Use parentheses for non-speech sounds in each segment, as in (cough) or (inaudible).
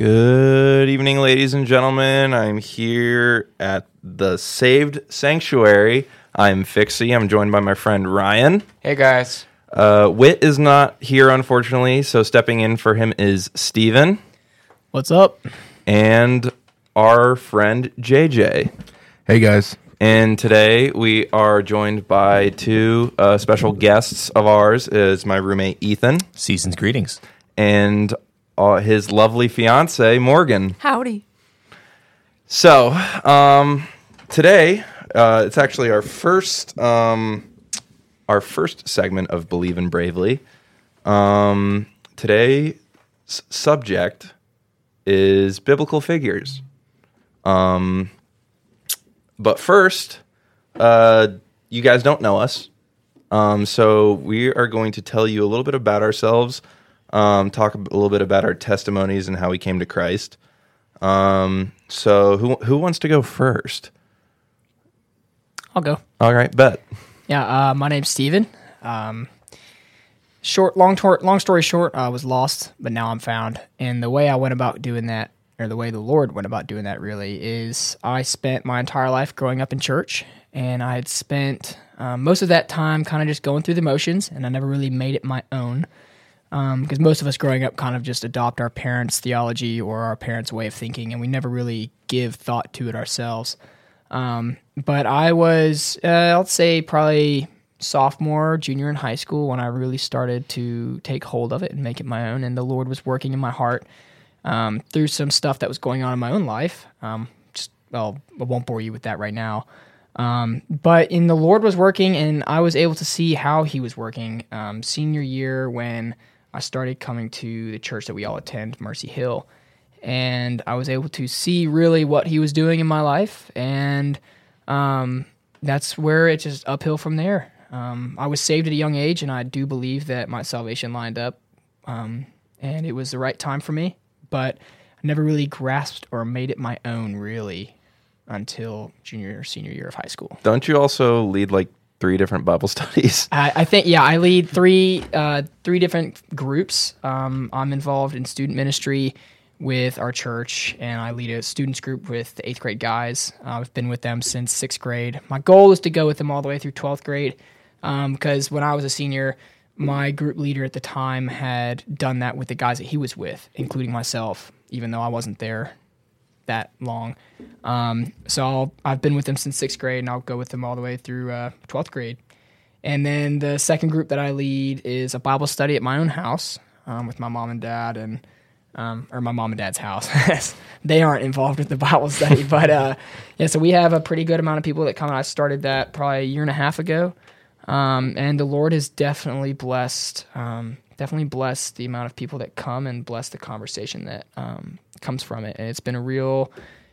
Good evening, ladies and gentlemen. I'm here at the Saved Sanctuary. I'm Fixie. I'm joined by my friend Ryan. Hey guys. Uh, Wit is not here, unfortunately, so stepping in for him is Steven What's up? and our friend JJ. Hey guys. And today we are joined by two uh, special guests of ours. Is my roommate Ethan Season's greetings. and uh, his lovely fiance Morgan. Howdy. So, um, today uh, it's actually our first um, our first segment of Believe in Bravely. Um, today's subject is biblical figures. Um, but first, uh, you guys don't know us, um, so we are going to tell you a little bit about ourselves, um, talk a little bit about our testimonies and how we came to Christ. Um, so who who wants to go first? I'll go. All right, bet. Yeah, uh, my name's Steven. Um, short, long, tor- long story short, I was lost, but now I'm found. And the way I went about doing that, or the way the Lord went about doing that, really, is I spent my entire life growing up in church, and I had spent um, most of that time kind of just going through the motions, and I never really made it my own. Because most of us growing up kind of just adopt our parents' theology or our parents' way of thinking, and we never really give thought to it ourselves. Um, but I was, uh, I'll say, probably sophomore, junior in high school when I really started to take hold of it and make it my own. And the Lord was working in my heart um, through some stuff that was going on in my own life. Um, just, well, I won't bore you with that right now. Um, but in the Lord was working, and I was able to see how He was working. Um, senior year, when I started coming to the church that we all attend, Mercy Hill, and I was able to see really what He was doing in my life, and um, that's where it just uphill from there. Um, I was saved at a young age, and I do believe that my salvation lined up, um, and it was the right time for me. But I never really grasped or made it my own, really, until junior or senior year of high school. Don't you also lead like three different Bible (laughs) studies? I, I think yeah, I lead three uh, three different groups. Um, I'm involved in student ministry with our church, and I lead a students group with the eighth grade guys. Uh, I've been with them since sixth grade. My goal is to go with them all the way through twelfth grade, because when I was a senior, my group leader at the time had done that with the guys that he was with, including myself, even though I wasn't there that long. Um, so I'll, I've been with them since sixth grade, and I'll go with them all the way through uh, twelfth grade. And then the second group that I lead is a Bible study at my own house um, with my mom and dad, and um, or my mom and dad's house. (laughs) they aren't involved with the Bible study, (laughs) but uh, yeah. So we have a pretty good amount of people that come. I started that probably a year and a half ago, um, and the Lord has definitely blessed, um, definitely bless the amount of people that come and bless the conversation that um, comes from it. And it's been a real,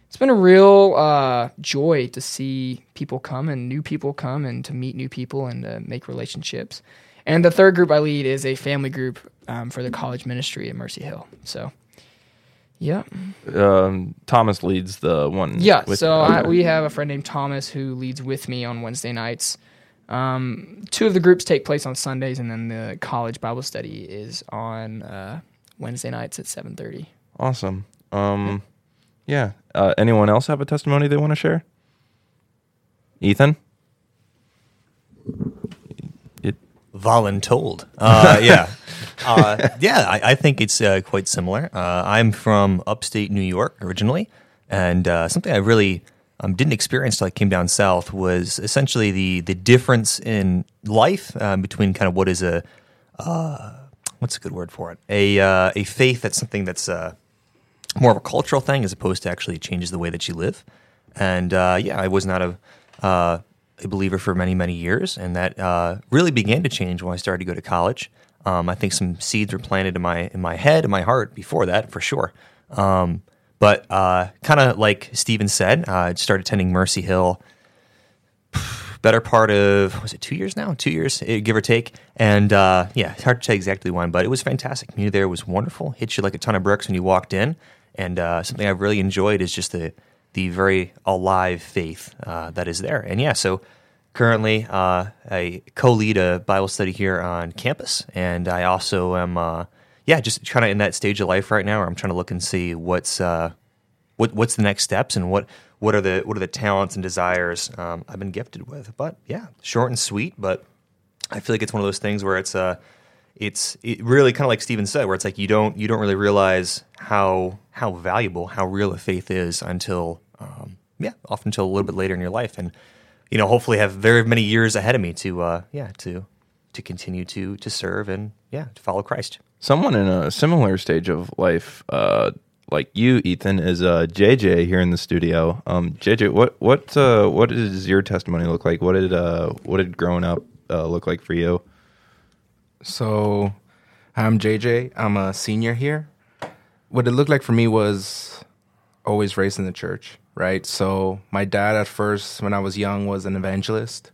it's been a real uh, joy to see people come and new people come and to meet new people and to make relationships. And the third group I lead is a family group um, for the college ministry at Mercy Hill. So, yeah, Um, Thomas leads the one. yeah. so I, we have a friend named Thomas who leads with me on Wednesday nights. Um, two of the groups take place on Sundays, and then the college Bible study is on uh, Wednesday nights at seven thirty. awesome. Um, yeah. Uh, anyone else have a testimony they want to share? Ethan. It, Voluntold. Uh, yeah. (laughs) Uh, yeah, I, I think it's uh, quite similar. Uh, I'm from upstate New York originally, and uh, something I really um, didn't experience till I came down south was essentially the the difference in life um, between kind of what is a uh, what's a good word for it a uh, a faith that's something that's uh, more of a cultural thing as opposed to actually changes the way that you live. And uh, yeah, I was not a uh, a believer for many many years, and that uh, really began to change when I started to go to college. Um, I think some seeds were planted in my in my head and my heart before that, for sure. Um, but uh, kind of like Steven said, uh, I started attending Mercy Hill better part of was it two years now? Two years eh, give or take. And uh, yeah it's hard to say exactly when but it was fantastic. Community there was wonderful hit you like a ton of bricks when you walked in. And uh, something i've really enjoyed is just the the very alive faith uh, that is there. And yeah so currently uh, i co-lead a bible study here on campus. And i also am uh, yeah, just kind of in that stage of life right now where I'm trying to look and see what's uh, what what's the next steps and what what are the what are the talents and desires um, I've been gifted with. But yeah, short and sweet, but I feel like it's one of those things where it's uh it's it really kind of like Steven said, where it's like you don't you don't really realize how how valuable, how real a faith is until um, yeah, often until a little bit later in your life, and you know, hopefully have very many years ahead of me to uh, yeah to to continue to to serve and yeah to follow Christ. Someone in a similar stage of life, uh, like you, Ethan, is uh, JJ here in the studio. Um, JJ, what what uh, what does your testimony look like? What did uh, what did growing up uh, look like for you? So, I'm JJ. I'm a senior here. What it looked like for me was always raised in the church, right? So, my dad at first, when I was young, was an evangelist.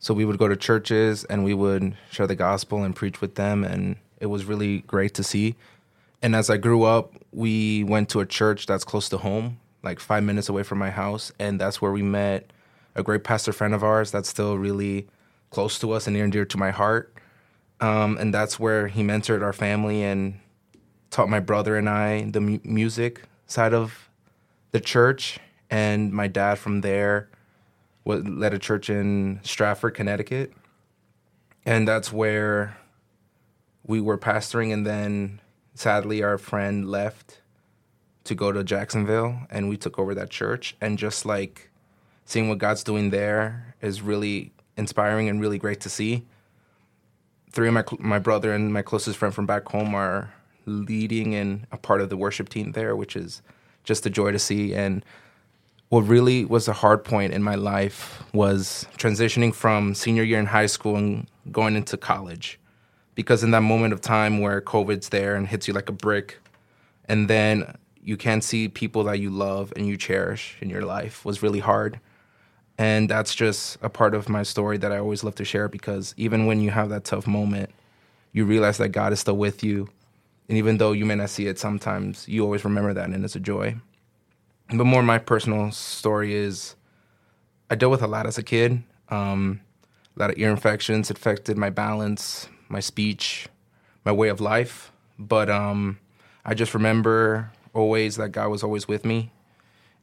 So, we would go to churches and we would share the gospel and preach with them. And it was really great to see. And as I grew up, we went to a church that's close to home, like five minutes away from my house. And that's where we met a great pastor friend of ours that's still really close to us and near and dear to my heart. Um, and that's where he mentored our family and taught my brother and I the mu- music side of the church. And my dad from there was, led a church in Stratford, Connecticut. And that's where we were pastoring. And then sadly, our friend left to go to Jacksonville and we took over that church. And just like seeing what God's doing there is really inspiring and really great to see three of my my brother and my closest friend from back home are leading and a part of the worship team there, which is just a joy to see. And what really was a hard point in my life was transitioning from senior year in high school and going into college, because in that moment of time where COVID's there and hits you like a brick, and then you can't see people that you love and you cherish in your life was really hard and that's just a part of my story that I always love to share because even when you have that tough moment, you realize that God is still with you. And even though you may not see it sometimes, you always remember that and it's a joy. But more my personal story is I dealt with a lot as a kid. Um, a lot of ear infections affected my balance, my speech, my way of life. But um, I just remember always that God was always with me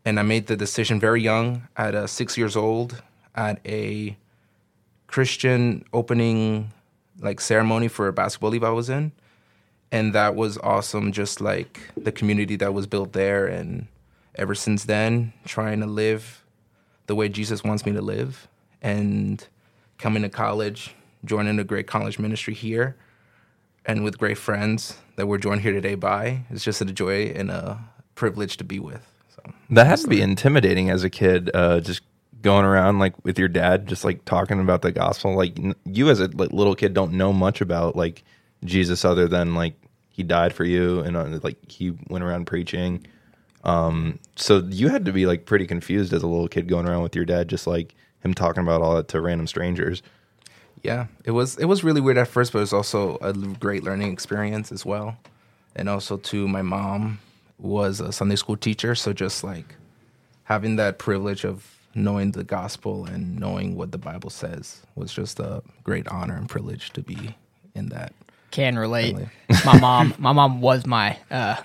and I made the decision very young, at uh, six years old, at a Christian opening like ceremony for a basketball league I was in, and that was awesome. Just like the community that was built there, and ever since then, trying to live the way Jesus wants me to live, and coming to college, joining a great college ministry here, and with great friends that we're joined here today by. It's just a joy and a privilege to be with. That has to be intimidating as a kid, uh, just going around like with your dad, just like talking about the gospel. Like n- you as a like, little kid don't know much about like Jesus other than like he died for you and uh, like he went around preaching. Um, so you had to be like pretty confused as a little kid going around with your dad, just like him talking about all that to random strangers. Yeah, it was it was really weird at first, but it was also a great learning experience as well. And also to my mom was a Sunday school teacher, so just like having that privilege of knowing the gospel and knowing what the Bible says was just a great honor and privilege to be in that. Can relate. my mom, (laughs) my mom was my uh,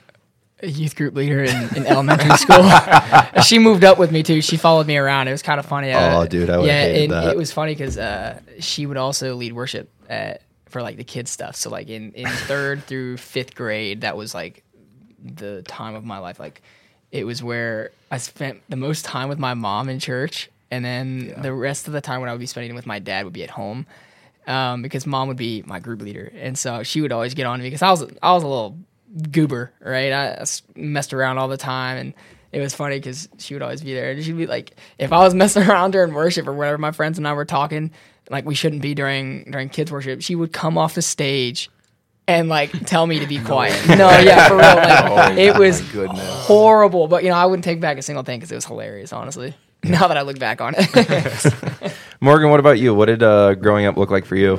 youth group leader in, in elementary school. (laughs) she moved up with me too. She followed me around. It was kind of funny. Uh, oh, dude, I would yeah, and that. it was funny because uh, she would also lead worship at, for like the kids stuff. So like in in (laughs) third through fifth grade, that was like the time of my life. Like it was where I spent the most time with my mom in church, and then yeah. the rest of the time when I would be spending with my dad would be at home, um, because mom would be my group leader, and so she would always get on me because I was I was a little goober, right? I, messed around all the time, and it was funny because she would always be there, and she'd be like, if I was (laughs) messing around during worship or whatever, my friends and I were talking like we shouldn't be during during kids worship, she would come off the stage and like tell me to be (laughs) quiet. no, yeah, for real. Like, (laughs) oh, it was horrible, but you know, I wouldn't take back a single thing because it was hilarious. Honestly, now that I look back on it. Morgan, what about you? What did uh, growing up look like for you?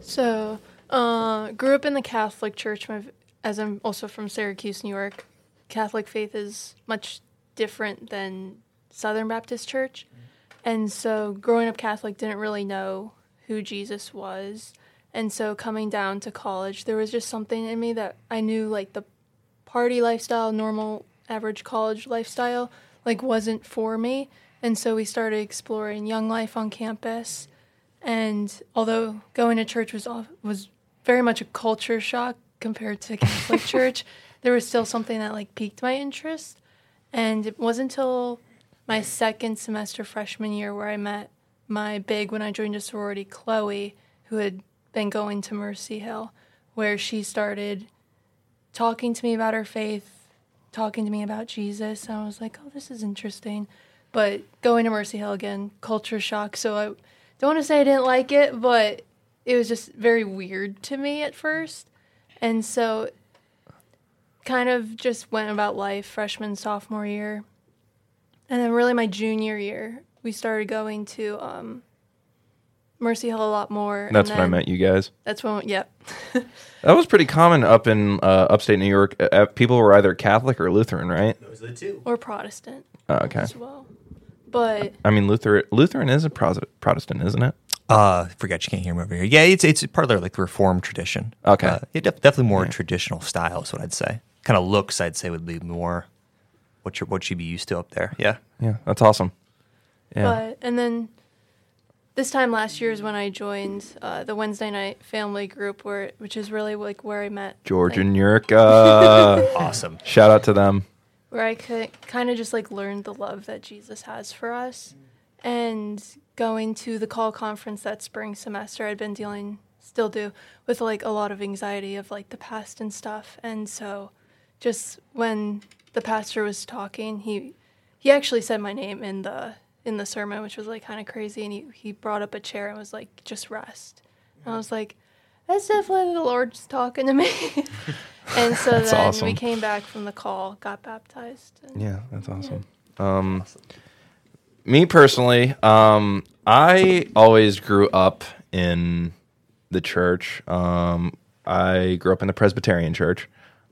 So, uh, grew up in the Catholic Church. My, as I'm also from Syracuse, New York. Catholic faith is much different than Southern Baptist Church, and so growing up Catholic, didn't really know who Jesus was And so coming down to college, there was just something in me that I knew like the party lifestyle, normal average college lifestyle, like wasn't for me. And so we started exploring young life on campus. And although going to church was off, was very much a culture shock compared to Catholic (laughs) church, there was still something that like piqued my interest. And it wasn't until my second semester freshman year where I met my big when I joined a sorority, Chloe, who had been going to Mercy Hill, where she started talking to me about her faith, talking to me about Jesus. And I was like, oh, this is interesting. But going to Mercy Hill again, culture shock. So I don't want to say I didn't like it, but it was just very weird to me at first. And so kind of just went about life freshman, sophomore year. And then really my junior year, we started going to um, Mercy Hill a lot more. That's when I then- met you guys. That's when, yep. (laughs) That was pretty common up in uh, upstate New York. Uh, uh, people were either Catholic or Lutheran, right? Those are the two. or Protestant Oh, okay. as well. But I mean, Luther Lutheran is a Protestant, isn't it? Uh, forget you can't hear me over here. Yeah, it's it's part of their like reformed tradition. Okay. uh, yeah, def- definitely more traditional style is what I'd say. Kind of looks, I'd say, would be more what you what you'd be used to up there. Yeah, Yeah, that's awesome. Yeah. but and then this time last year is when I joined uh, the Wednesday night family group, where which is really like where I met George like, and Yurka. (laughs) awesome. Shout out to them. where I could kind of just like learn the love that Jesus has for us. And going to the call conference that spring semester, I'd been dealing, still do, with like a lot of anxiety of like the past and stuff. And so just when the pastor was talking, he he actually said my name in the in the sermon, which was like kind of crazy. And he, he brought up a chair and was like, just rest. And I was like, that's definitely the Lord's talking to me. (laughs) and so (laughs) That's then awesome. we came back from the call, got baptized. And Yeah, that's awesome. Um, me personally, um, I always grew up in the church. Um, I grew up in the Presbyterian church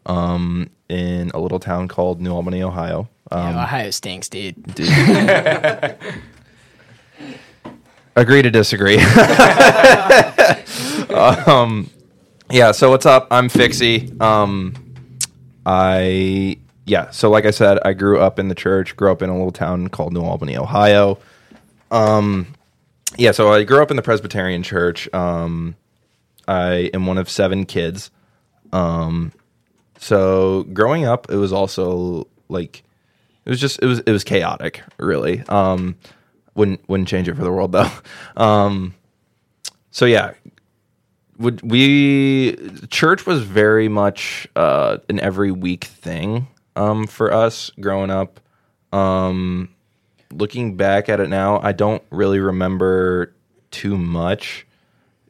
um, in a little town called New Albany, Ohio. Um, Yeah, Ohio stinks, (laughs) dude. agree to disagree. (laughs) um, yeah. So what's up? I'm Fixie. Um, I yeah. So like I said, I grew up in the church. Grew up in a little town called New Albany, Ohio. Um, yeah. So I grew up in the Presbyterian church. Um, I am one of seven kids. Um, so growing up, it was also like it was just it was it was chaotic, really. Um, wouldn't wouldn't change it for the world though. (laughs) Um, so yeah, would we church was very much uh, an every week thing um, for us growing up. Um, looking back at it now, I don't really remember too much.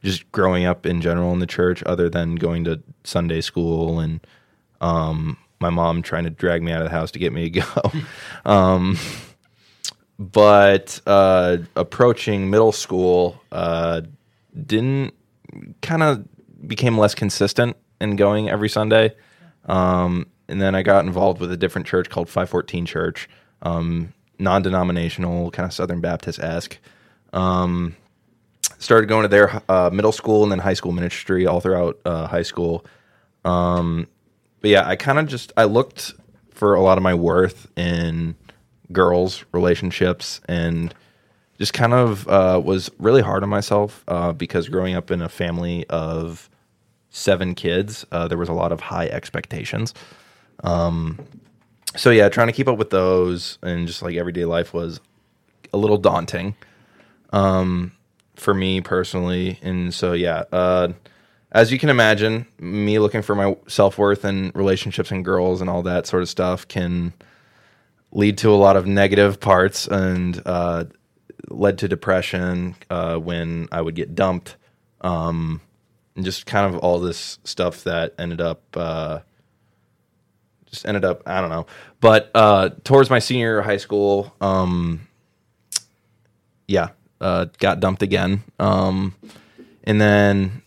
Just growing up in general in the church, other than going to Sunday school and um, my mom trying to drag me out of the house to get me to (laughs) go. um, but uh, approaching middle school, uh, didn't kind of became less consistent in going every Sunday. Um, and then I got involved with a different church called 514 Church, um, non denominational, kind of Southern Baptist esque. Um, started going to their uh, middle school and then high school ministry all throughout uh, high school. Um, but yeah, I kind of just I looked for a lot of my worth in girls' relationships and just kind of uh, was really hard on myself uh, because growing up in a family of seven kids, uh, there was a lot of high expectations. Um, so yeah, trying to keep up with those and just like everyday life was a little daunting um, for me personally. And so yeah, uh, as you can imagine, me looking for my self worth and relationships and girls and all that sort of stuff can lead to a lot of negative parts and uh, led to depression uh, when I would get dumped. Um, and just kind of all this stuff that ended up uh, just ended up I don't know. But uh, towards my senior year of high school, um, yeah, uh, got dumped again. Um, and then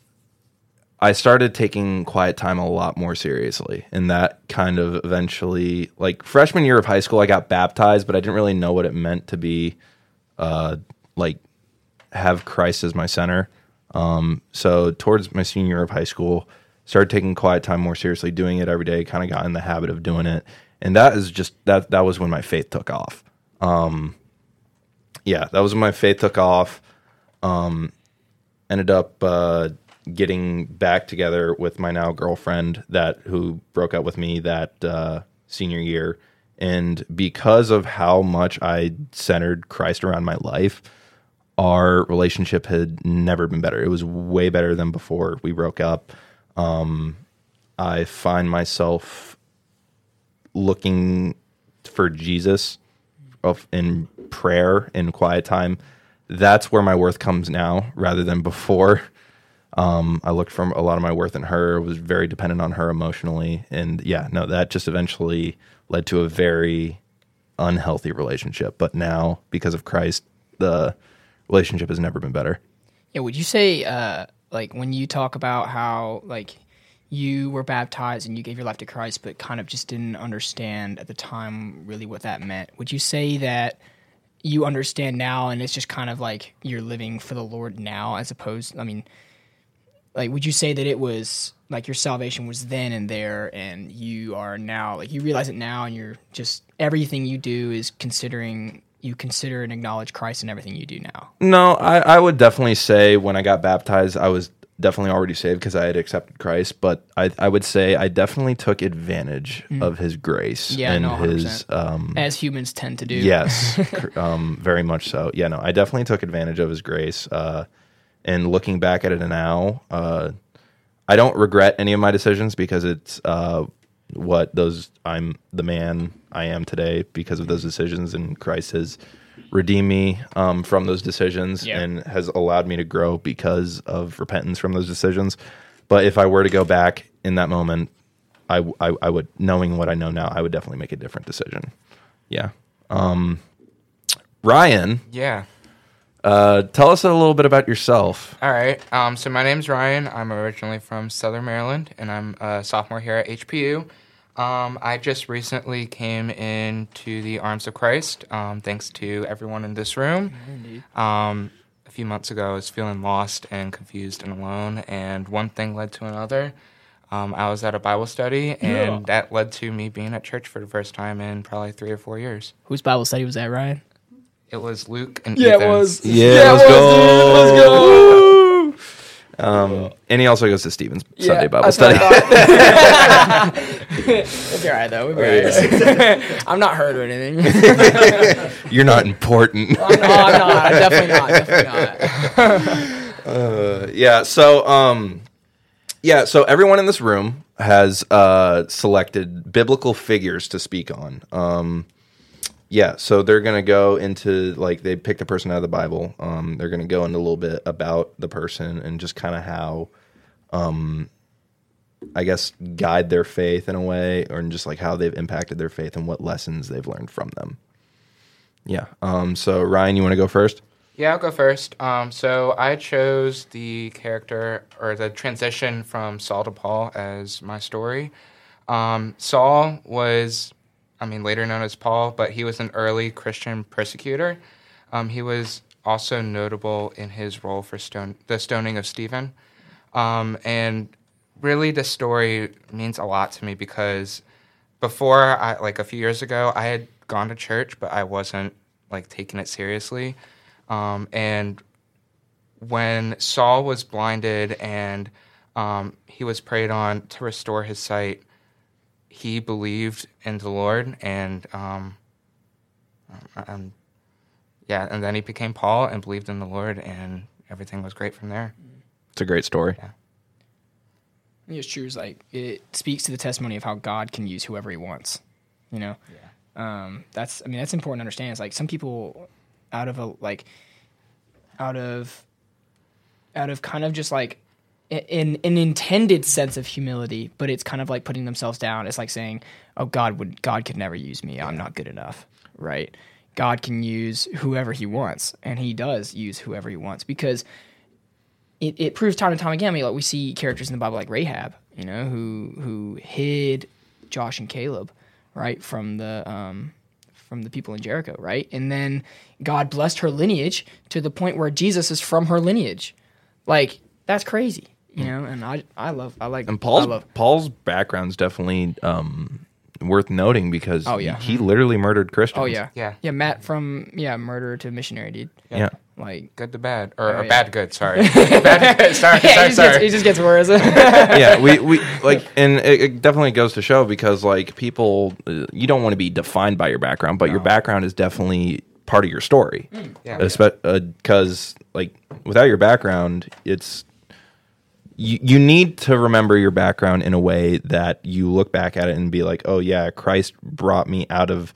I started taking quiet time a lot more seriously. And that kind of eventually, like freshman year of high school, I got baptized, but I didn't really know what it meant to be, uh, like, have Christ as my center. Um, so towards my senior year of high school, started taking quiet time more seriously, doing it every day. Kind of got in the habit of doing it, and that is just that. That was when my faith took off. Um, yeah, that was when my faith took off. Um, ended up uh, getting back together with my now girlfriend that who broke up with me that uh, senior year, and because of how much I centered Christ around my life, our relationship had never been better. It was way better than before we broke up. Um, I find myself looking for Jesus of in prayer in quiet time. That's where my worth comes now rather than before. Um, I looked for a lot of my worth in her, was very dependent on her emotionally. And yeah, no, that just eventually led to a very unhealthy relationship. But now, because of Christ, the relationship has never been better. Yeah, would you say uh like when you talk about how like you were baptized and you gave your life to Christ but kind of just didn't understand at the time really what that meant. Would you say that you understand now and it's just kind of like you're living for the Lord now as opposed I mean like would you say that it was like your salvation was then and there and you are now like you realize it now and you're just everything you do is considering you consider and acknowledge Christ in everything you do now. No, I, I would definitely say when I got baptized, I was definitely already saved because I had accepted Christ. But I, I would say I definitely took advantage of His grace Mm. Yeah, and no, 100%. His um, As humans tend to do. yes, (laughs) um, very much so. Yeah, no, I definitely took advantage of His grace. Uh, and looking back at it now, uh, I don't regret any of my decisions because it's uh, what those I'm the man I am today because of those decisions, and Christ has redeemed me um, from those decisions Yeah. and has allowed me to grow because of repentance from those decisions. But if I were to go back in that moment, I, I, I would, knowing what I know now, I would definitely make a different decision. Yeah. Um, Ryan, Yeah. uh, tell us a little bit about yourself. All right. Um, so my name's Ryan. I'm originally from Southern Maryland, and I'm a sophomore here at HPU. Um, I just recently came into the arms of Christ, um, thanks to everyone in this room. Um, a few months ago, I was feeling lost and confused and alone, and one thing led to another. Um, I was at a Bible study, and that led to me being at church for the first time in probably three or four years. Whose Bible study was that, Ryan? It was Luke and Yeah, it Ethan. was. Yeah, let's go. Um, and he also goes to Steven's Sunday Bible study. (laughs) It's all right though. We'll be all right. (laughs) I'm not hurt or anything. (laughs) You're not important. I'm, no, I'm not. I'm definitely not. Definitely not. Uh, yeah. So, um, yeah. So everyone in this room has uh, selected biblical figures to speak on. Um, yeah. So they're gonna go into like they picked a person out of the Bible. Um, they're gonna go into a little bit about the person and just kind of how, um, I guess, guide their faith in a way, or just like how they've impacted their faith and what lessons they've learned from them. Yeah. Um, so Ryan, you want to go first? Yeah, I'll go first. Um, so I chose the character or the transition from Saul to Paul as my story. Um, Saul was, I mean, later known as Paul, but he was an early Christian persecutor. Um, he was also notable in his role for stone, the stoning of Stephen. Um, and really, this story means a lot to me because before, I, like a few years ago, I had gone to church, but I wasn't like taking it seriously. Um, and when Saul was blinded and um, he was prayed on to restore his sight, he believed in the Lord, and um, um, yeah, and then he became Paul and believed in the Lord, and everything was great from there. It's a great story. I think it's true. Is like it speaks to the testimony of how God can use whoever He wants. You know, um, that's I mean that's important to understand. It's like some people out of a like out of out of kind of just like i- in an intended sense of humility, but it's kind of like putting themselves down. It's like saying, "Oh, God would God could never use me. I'm not good enough." Right? God can use whoever He wants, and He does use whoever He wants because it, it proves time and time again. Mean, like we see characters in the Bible like Rahab, you know, who who hid Josh and Caleb, right, from the um, from the people in Jericho, right, and then God blessed her lineage to the point where Jesus is from her lineage. Like that's crazy. You know, and I I love I like And Paul's I love, Paul's background's definitely um, worth noting because Oh, yeah. he literally murdered Christians. oh yeah Yeah. yeah Matt from yeah murderer to missionary dude yeah. like Good to bad, or, Oh, or yeah. bad good. Sorry, (laughs) bad good. Sorry, (laughs) yeah, sorry, he, just sorry. gets, he just gets worse. (laughs) yeah, we, we like, and it, it definitely goes to show because like people, uh, you don't want to be defined by your background, but your background is definitely part of your story. Yeah. because like without your background, it's you, you need to remember your background in a way that you look back at it and be like, oh yeah, Christ brought me out of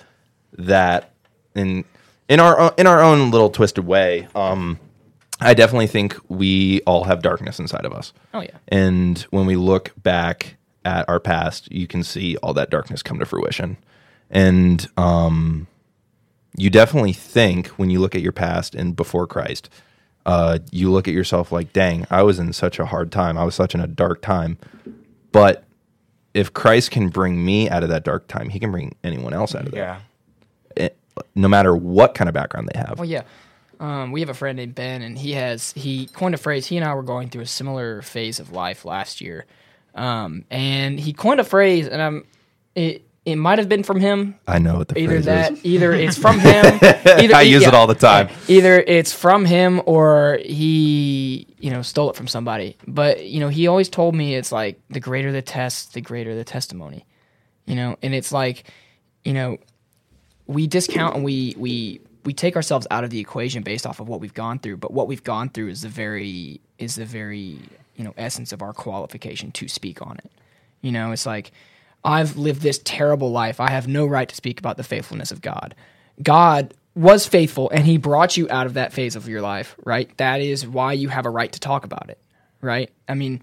that in in our in our own little twisted way. Um, I definitely think we all have darkness inside of us. oh yeah And when we look back at our past, you can see all that darkness come to fruition. And um, you definitely think when you look at your past and before Christ, uh, you look at yourself like, dang, I was in such a hard time. I was such in a dark time. But if Christ can bring me out of that dark time, he can bring anyone else out of that, Yeah. It- no matter what kind of background they have. Well, yeah. Um, we have a friend named Ben, and he has he coined a phrase. He and I were going through a similar phase of life last year, um, and he coined a phrase, and I'm it. It might have been from him. I know what the Either phrase that, is. either it's from (laughs) him. Either, I use it all the time. Either it's from him or he, you know, stole it from somebody. But you know, he always told me it's like the greater the test, the greater the testimony. You know, and it's like, you know, we discount and we we we take ourselves out of the equation based off of what we've gone through but what we've gone through is the very is the very you know essence of our qualification to speak on it you know it's like i've lived this terrible life i have no right to speak about the faithfulness of god god was faithful and he brought you out of that phase of your life right that is why you have a right to talk about it right i mean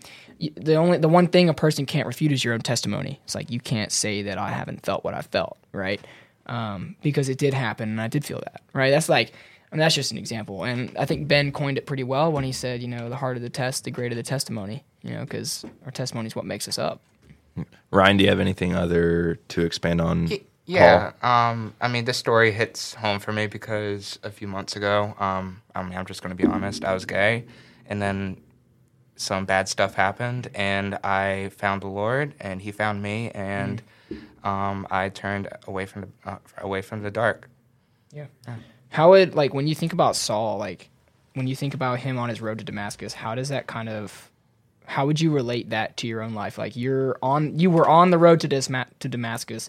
the only the one thing a person can't refute is your own testimony it's like you can't say that i haven't felt what i felt right um, because it did happen and I did feel that, right? That's like, I mean, that's just an example. And I think Ben coined it pretty well when he said, you know, the harder the test, the greater the testimony, you know, because our testimony is what makes us up. Ryan, do you have anything other to expand on? Y- Yeah, um, I mean, this story hits home for me because a few months ago, um, I mean, I'm just going to be honest, I was gay, and then some bad stuff happened, and I found the Lord, and He found me, and um, I turned away from the uh, away from the dark. Yeah. How would, like, when you think about Saul, like, when you think about him on his road to Damascus, how does that kind of, how would you relate that to your own life? Like, you're on, you were on the road to, Disma- to Damascus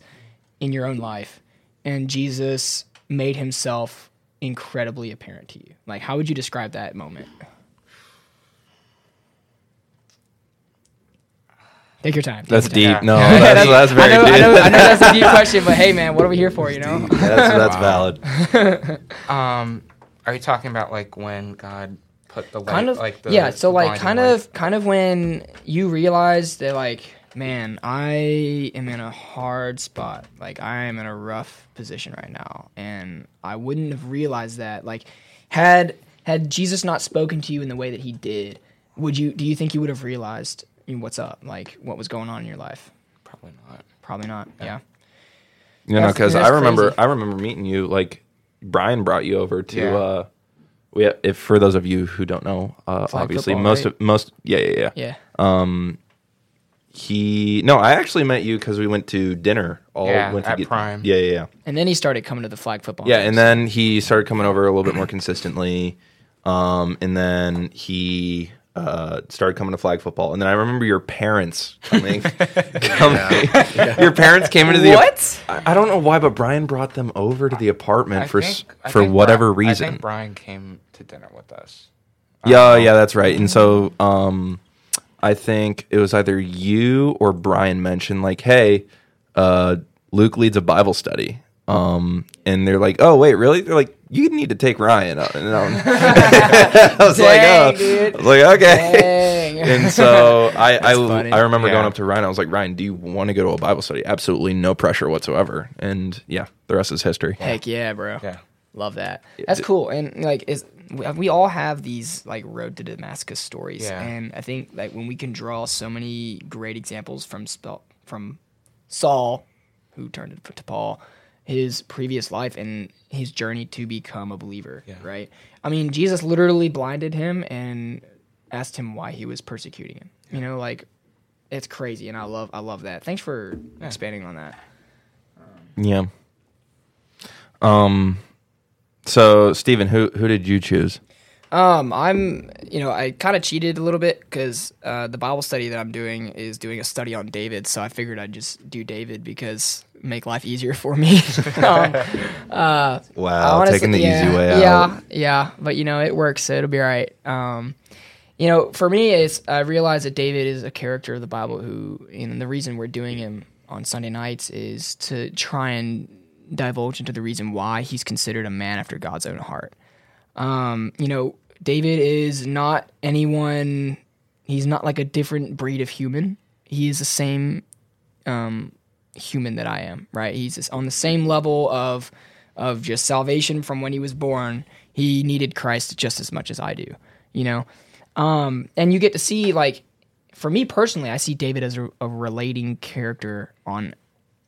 in your own life, and Jesus made himself incredibly apparent to you. Like, how would you describe that moment? Take your time. Take That's your deep. No, (laughs) that's, that's very I know, deep. I know, I know that's a deep (laughs) question, but hey, man, what are we here for? You know? that's that's (laughs) valid. Um, are you talking about like when God put the light, kind of like the yeah so the like blinding kind light? of kind of when you realize that like man i am in a hard spot like i am in a rough position right now and i wouldn't have realized that like had had jesus not spoken to you in the way that he did would you do you think you would have realized you know, what's up like what was going on in your life probably not. probably not yeah You know, because I remember, crazy. I remember meeting you. Like Brian brought you over to. Yeah. uh we, if for those of you who don't know, uh, obviously football, most right? of most, yeah, yeah, yeah. yeah Um, He no, I actually met you because we went to dinner. All Yeah, went to at get, Prime. Yeah, yeah, yeah. and then he started coming to the flag football Yeah, games. and then he started coming over a little bit more consistently. Um, and then he uh, started coming to flag football. And then I remember your parents (laughs) coming. coming. Your parents came into the What? I, I don't know why, but Brian brought them over to the apartment I for think- s I for think whatever Bri- I reason. think Brian came to dinner with us. Yeah, yeah, that's right. And so um I think it was either you or Brian mentioned like, "Hey, uh Luke leads a Bible study." Um and they're like, "Oh, wait, really?" They're like, "You need to take Ryan." out." And (laughs) I was like, "Oh." dude. I was like, "Okay." Dang. And so (laughs) I I. I remember going up to Ryan. I was like, "Ryan, do you want to go to a Bible study?" Absolutely no pressure whatsoever. And yeah, the rest is history. Heck yeah, bro. Yeah. Love that. That's cool. And like, is we- we all have these like road to Damascus stories, Yeah. and I think like when we can draw so many great examples from spell from Saul, who turned it to Paul, his previous life and his journey to become a believer. Yeah. Right. I mean, Jesus literally blinded him and asked him why he was persecuting him. You know, like it's crazy, and I love I love that. Thanks for expanding on that. Yeah. Um. So, Steven, who who did you choose? Um, I'm, you know, I kind of cheated a little bit because uh, the Bible study that I'm doing is doing a study on David, so I figured I'd just do David because make life easier for me. (laughs) um, uh, Wow, honestly, taking the yeah, easy way out. Yeah, yeah, but you know, it works, so it'll be all right. Um, you know, for me, it's I realize that David is a character of the Bible who, and the reason we're doing him on Sunday nights is to try and divulge into the reason why he's considered a man after God's own heart. Um, you know, David is not anyone. He's not like a different breed of human. He is the same um, human that I am. Right? He's on the same level of of just salvation from when he was born. He needed Christ just as much as I do. You know, um, and you get to see like, for me personally, I see David as a, a relating character on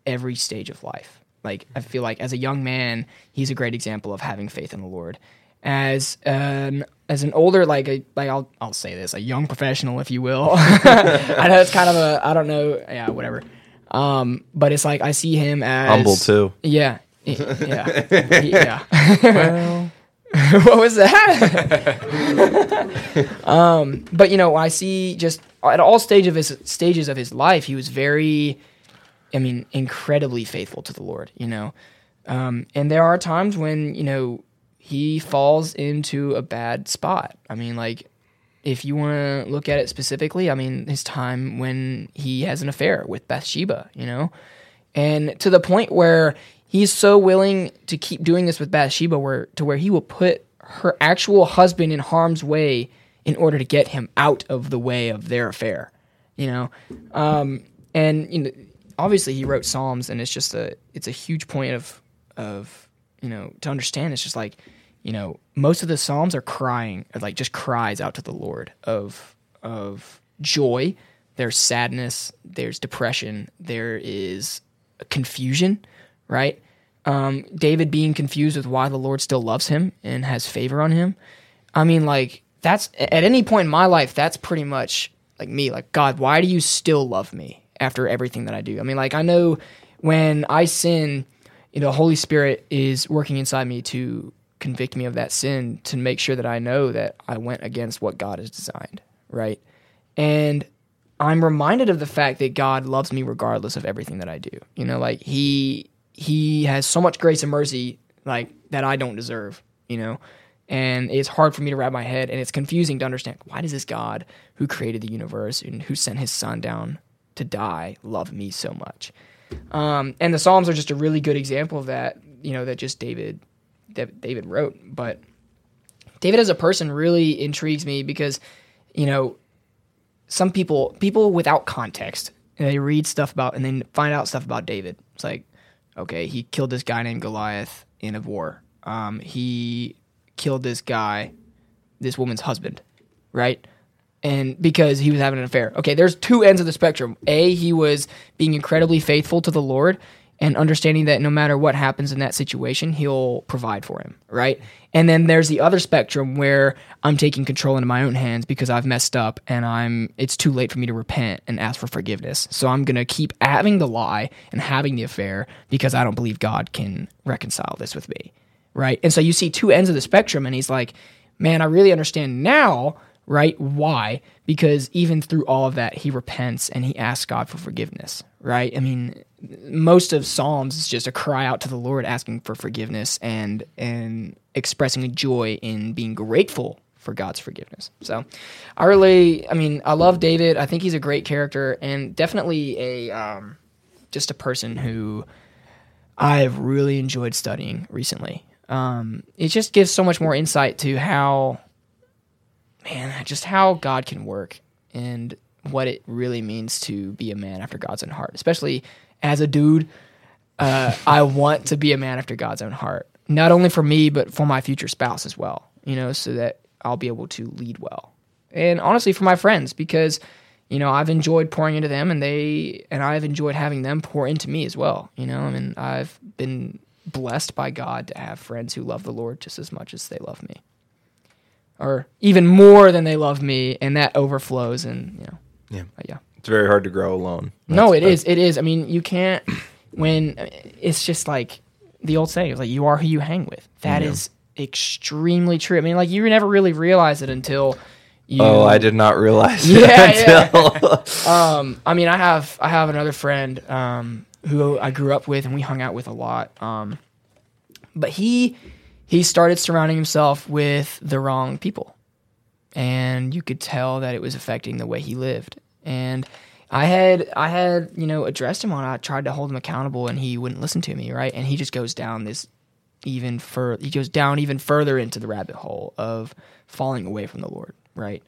every stage of life. Like I feel like as a young man, he's a great example of having faith in the Lord. As an as an older like a like I'll I'll say this a young professional if you will. (laughs) I know it's kind of a I don't know yeah whatever. Um, but it's like I see him as Humble too. Yeah, yeah, (laughs) yeah. (laughs) what was that? (laughs) um, but you know, I see just at all stage of his stages of his life, he was very, I mean, incredibly faithful to the Lord. You know, um, and there are times when you know he falls into a bad spot. I mean, like if you want to look at it specifically, I mean, his time when he has an affair with Bathsheba. You know, and to the point where he's so willing to keep doing this with Bathsheba, where to where he will put her actual husband in harm's way in order to get him out of the way of their affair. You know, um, and you know, obviously he wrote Psalms, and it's just a it's a huge point of of you know to understand. It's just like you know most of the Psalms are crying, like just cries out to the Lord of of joy. There's sadness. There's depression. There is confusion, right? Um, David being confused with why the Lord still loves him and has favor on him. I mean, like that's at any point in my life, that's pretty much like me. Like God, why do you still love me after everything that I do? I mean, like I know when I sin, you know, the Holy Spirit is working inside me to convict me of that sin to make sure that I know that I went against what God has designed, right? And I'm reminded of the fact that God loves me regardless of everything that I do. You know, like he he has so much grace and mercy like that I don't deserve, you know. And it's hard for me to wrap my head and it's confusing to understand why does this God who created the universe and who sent his son down to die love me so much? Um, and the Psalms are just a really good example of that, you know, that just David that David wrote. But David as a person really intrigues me because, you know, some people people without context they read stuff about and then find out stuff about David. It's like, okay, he killed this guy named Goliath in a war. Um, he killed this guy, this woman's husband, right? And because he was having an affair. Okay, there's two ends of the spectrum. A, he was being incredibly faithful to the Lord and understanding that no matter what happens in that situation, he'll provide for him, right? And then there's the other spectrum where I'm taking control into my own hands because I've messed up and I'm it's too late for me to repent and ask for forgiveness. So I'm going to keep having the lie and having the affair because I don't believe God can reconcile this with me, right? And so you see two ends of the spectrum and he's like, "Man, I really understand now right? Why? Because even through all of that, he repents and he asks God for forgiveness, right? I mean, most of Psalms is just a cry out to the Lord asking for forgiveness and and expressing a joy in being grateful for God's forgiveness. So, I really, I mean, I love David. I think he's a great character and definitely a um, just a person who I've really enjoyed studying recently. Um, it just gives so much more insight to how man, just how God can work and what it really means to be a man after God's own heart. Especially as a dude, uh, I want to be a man after God's own heart, not only for me but for my future spouse as well. You know, so that I'll be able to lead well, and honestly for my friends because you know I've enjoyed pouring into them, and they and I've enjoyed having them pour into me as well. You know, I mean I've been blessed by God to have friends who love the Lord just as much as they love me. or even more than they love me, and that overflows. And you know, Yeah. but yeah. It's very hard to grow alone. No, it That's- is. It is. I mean, you can't. When it's just like the old saying, it's like you are who you hang with. That is extremely true. I mean, like you never really realize it until you. Oh, I did not realize. (laughs) Yeah, it until- (laughs) (laughs) Um, I mean, I have I have another friend um, who I grew up with and we hung out with a lot. Um, but he he started surrounding himself with the wrong people, and you could tell that it was affecting the way he lived. And I had I had you know addressed him on. I tried to hold him accountable, and he wouldn't listen to me. Right, and he just goes down this even further. He goes down even further into the rabbit hole of falling away from the Lord. Right.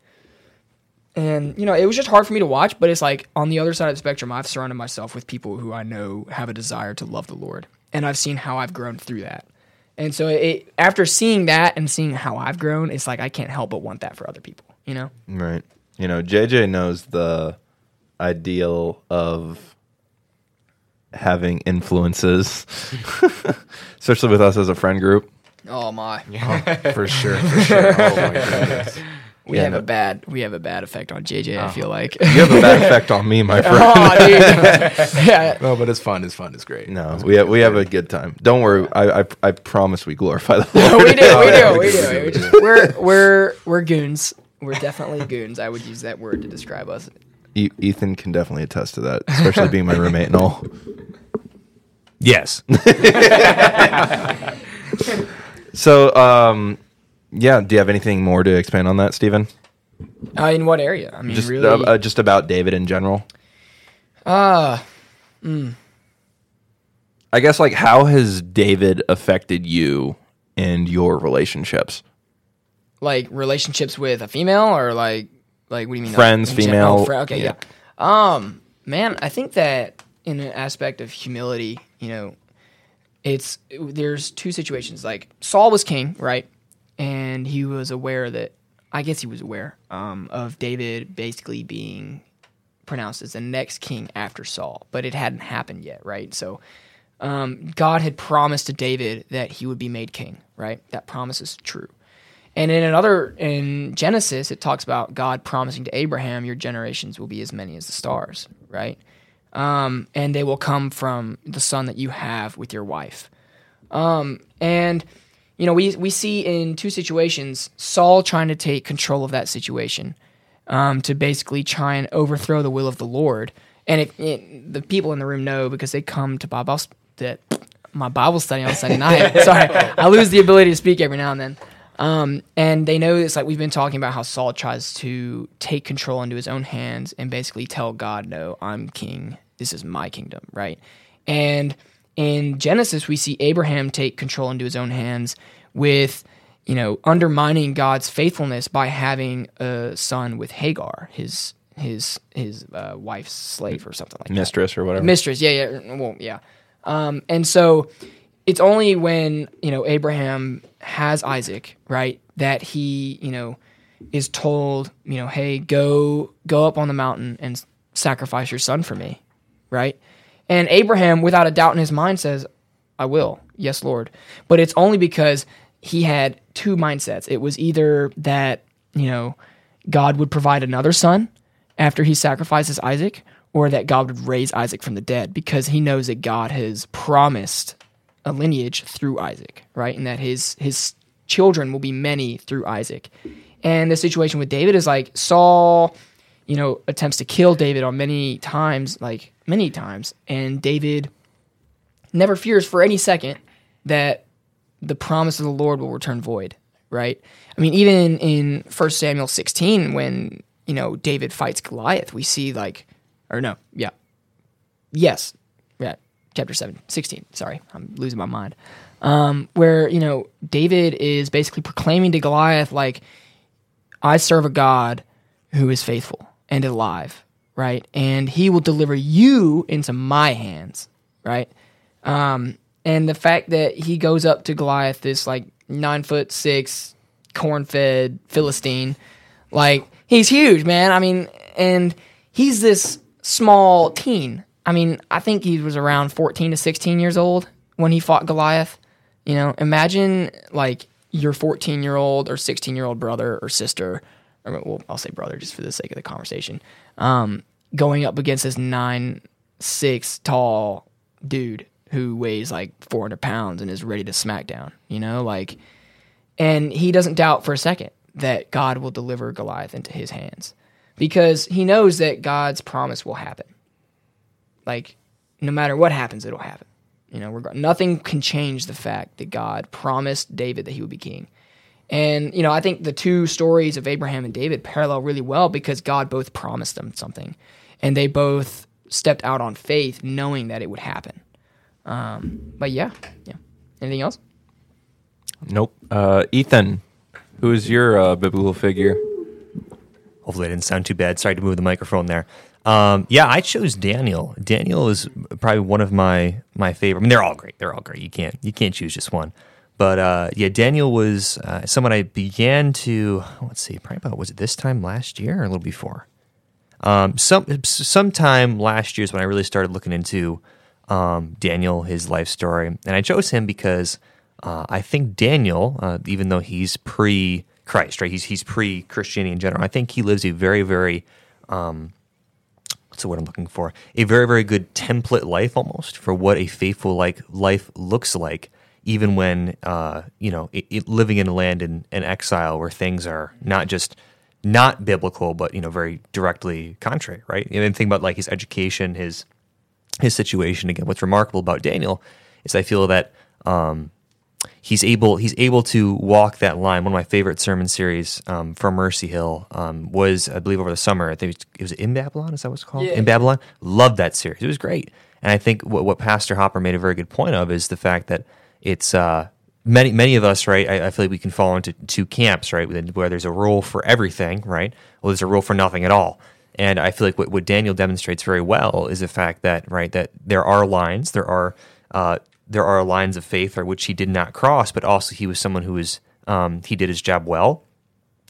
And you know, it was just hard for me to watch, but it's like on the other side of the spectrum, I've surrounded myself with people who I know have a desire to love the Lord, and I've seen how I've grown through that. And so, it, after seeing that and seeing how I've grown, it's like I can't help but want that for other people. You know? right. You know, JJ knows the ideal of having influences, (laughs) especially with us as a friend group. Oh my, (laughs) for sure, for (laughs) sure. Oh my goodness. we Yeah, have no. a bad we have a bad effect on JJ. I ah. feel like. You have a bad effect on me, my oh, friend. oh, dude. yeah. No, but it's fun. It's fun. It's great. No, It's we have, we have a good time. Don't worry. I, I I promise we glorify the Lord. we do, we do, we we do, do. we We're do. We're we're we're goons. We're definitely goons. I would use that word to describe us. E- Ethan can definitely attest to that, especially being my roommate and all. Yes. (laughs) So, um, yeah. Do you have anything more to expand on that, Steven? Uh, in what area? I mean, Just really. uh, uh, just about David in general. uh, I guess like how has David affected you and your relationships? Like relationships with a female or like like what do you mean Friends, gen- female, oh, fri- okay yeah. yeah. um man i think that in an aspect of humility you know it's there's two situations. Like saul was king right? And he was aware that i guess he was aware um, of david basically being pronounced as the next king after saul but it hadn't happened yet right? So um, god had promised to david that he would be made king right? That promise is true and in another in Genesis, it talks about God promising to Abraham, "Your generations will be as many as the stars," right? Um, and they will come from the son that you have with your wife. Um, and you know, we we see in two situations Saul trying to take control of that situation um, to basically try and overthrow the will of the Lord. And it, it, the people in the room know because they come to Bible that my Bible study on Sunday night. (laughs) Sorry, I lose the ability to speak every now and then. Um, and they know it's like we've been talking about how Saul tries to take control into his own hands and basically tell God, "No, I'm king. This is my kingdom." Right? And in Genesis, we see Abraham take control into his own hands with, you know, undermining God's faithfulness by having a son with Hagar, his his his uh, wife's slave or something like that Mistress or whatever. mistress. Yeah, yeah. Well, yeah. Um, and so it's only when you know Abraham has Isaac, right, that he you know is told, you know, hey, go go up on the mountain and sacrifice your son for me, right? And Abraham, without a doubt in his mind, says, I will. Yes, Lord. But it's only because he had two mindsets. It was either that, you know, God would provide another son after he sacrifices Isaac, or that God would raise Isaac from the dead because he knows that God has promised a lineage through Isaac, right? And that his his children will be many through Isaac. And the situation with David is like Saul, you know, attempts to kill David on many times, like many times, and David never fears for any second that the promise of the Lord will return void, right? I mean, even in 1 Samuel 16, when, you know, David fights Goliath, we see like, or no, yeah. Yes. Chapter 7, 16. Sorry. I'm losing my mind. Um, where, you know, David is basically proclaiming to Goliath, like, I serve a God who is faithful and alive, right? And he will deliver you into my hands, right? Um, and the fact that he goes up to Goliath, this like nine foot six, corn fed Philistine, like he's huge, man. I mean, and he's this small teen. I mean, I think he was around 14 to 16 years old when he fought Goliath. You know, imagine like your 14 year old or 16 year old brother or sister, or well, I'll say brother just for the sake of the conversation, um, going up against this nine six tall dude who weighs like 400 pounds and is ready to smack down, you know, like, and he doesn't doubt for a second that God will deliver Goliath into his hands because he knows that God's promise will happen. Like, no matter what happens, it'll happen. You know, reg- nothing can change the fact that God promised David that he would be king. And, you know, I think the two stories of Abraham and David parallel really well because God both promised them something. And they both stepped out on faith knowing that it would happen. Um, but yeah, yeah. Anything else? Nope. Uh, Ethan, who is your uh, biblical figure? Hopefully, I didn't sound too bad. Sorry to move the microphone there. Um, yeah, I chose Daniel. Daniel is probably one of my my favorite. I mean, they're all great. They're all great. You can't you can't choose just one. But uh, yeah, Daniel was uh, someone I began to let's see, probably about was it this time last year or a little before? Um, some sometime last year is when I really started looking into um, Daniel, his life story, and I chose him because uh, I think Daniel, uh, even though he's pre Christ, right? He's he's pre Christianity in general. I think he lives a very very um, what's the word I'm looking for? A very very good template life almost for what a faithful like life looks like, even when uh, you know it, it, living in a land in, in exile where things are not just not biblical, but you know very directly contrary, right? And think about like his education, his his situation. Again, what's remarkable about Daniel is I feel that um, he's able he's able to walk that line. One of my favorite sermon series um, from Mercy Hill um, was, I believe, over the summer. I think it was, in Babylon. Is that what's called? Yeah. In Babylon. Loved that series. It was great. And I think what, what Pastor Hopper made a very good point of is the fact that it's uh, many many of us, right? I, I, feel like we can fall into two camps, right? Where there's a rule for everything, right? Well, there's a rule for nothing at all. And I feel like what, what Daniel demonstrates very well is the fact that right that there are lines, there are uh, there are lines of faith or which he did not cross, but also he was someone who was um, he did his job well.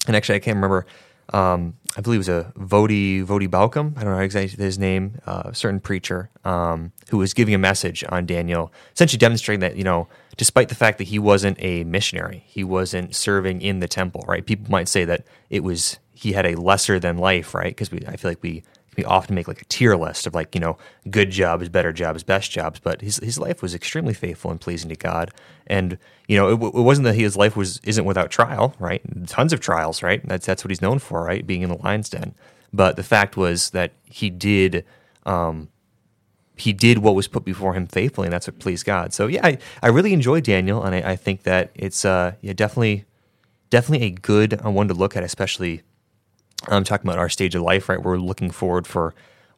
And actually, I can't remember. Um, I believe it was a Voddie Voddie Baucham. I don't know exactly his name. Uh, a certain preacher um, who was giving a message on Daniel, essentially demonstrating that you know, despite the fact that he wasn't a missionary, he wasn't serving in the temple. Right? People might say that it was he had a lesser than life. Right? Because I feel like we we often make like a tier list of like you know good jobs, better jobs, best jobs. But his his life was extremely faithful and pleasing to God, and you know it, it wasn't that his life was isn't without trial, right? Tons of trials, right? That's that's what he's known for, right? Being in the lion's den. But the fact was that he did. Um, he did what was put before him faithfully, and that's what pleased God. So yeah, I, I really enjoy Daniel, and I, I think that it's uh yeah definitely definitely a good uh, one to look at, especially I'm talking about our stage of life, right? We're looking forward for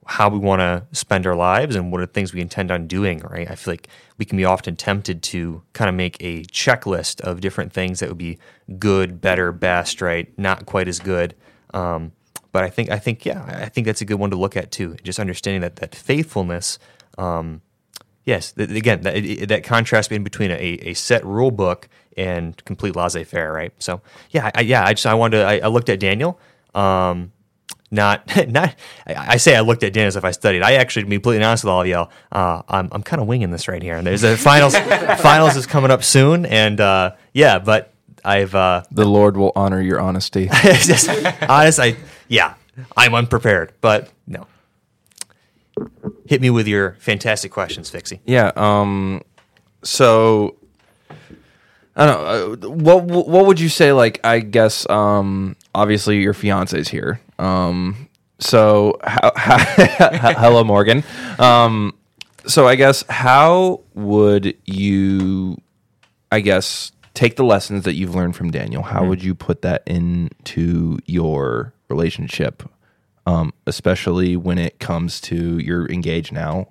how we want to spend our lives and what are things we intend on doing, right? I feel like we can be often tempted to kind of make a checklist of different things that would be good, better, best, right? Not quite as good. Um, but I think, I think, yeah, I think that's a good one to look at too. Just understanding that that faithfulness, um, yes, th- again, that, that contrast in between a, a set rule book and complete laissez-faire, right? So, yeah, I, yeah, I just I wanted to, I, I looked at Daniel. Um, not, (laughs) not. I say I looked at Dan as if I studied. I actually, to be completely honest with all of y'all, uh, I'm, I'm kind of winging this right here. And there's a finals, (laughs) finals is coming up soon, and uh, yeah, but I've uh, the Lord will honor your honesty. (laughs) just, honest, I yeah, I'm unprepared, but no. Hit me with your fantastic questions, Fixie. Yeah. Um. So I don't know. Uh, what what would you say? Like, I guess. Um. Obviously, your fiance's here. Um. So, how, (laughs) how, hello, Morgan. Um. So, I guess how would you? I guess take the lessons that you've learned from Daniel. How would you put that into your relationship, um, especially when it comes to you're engaged now?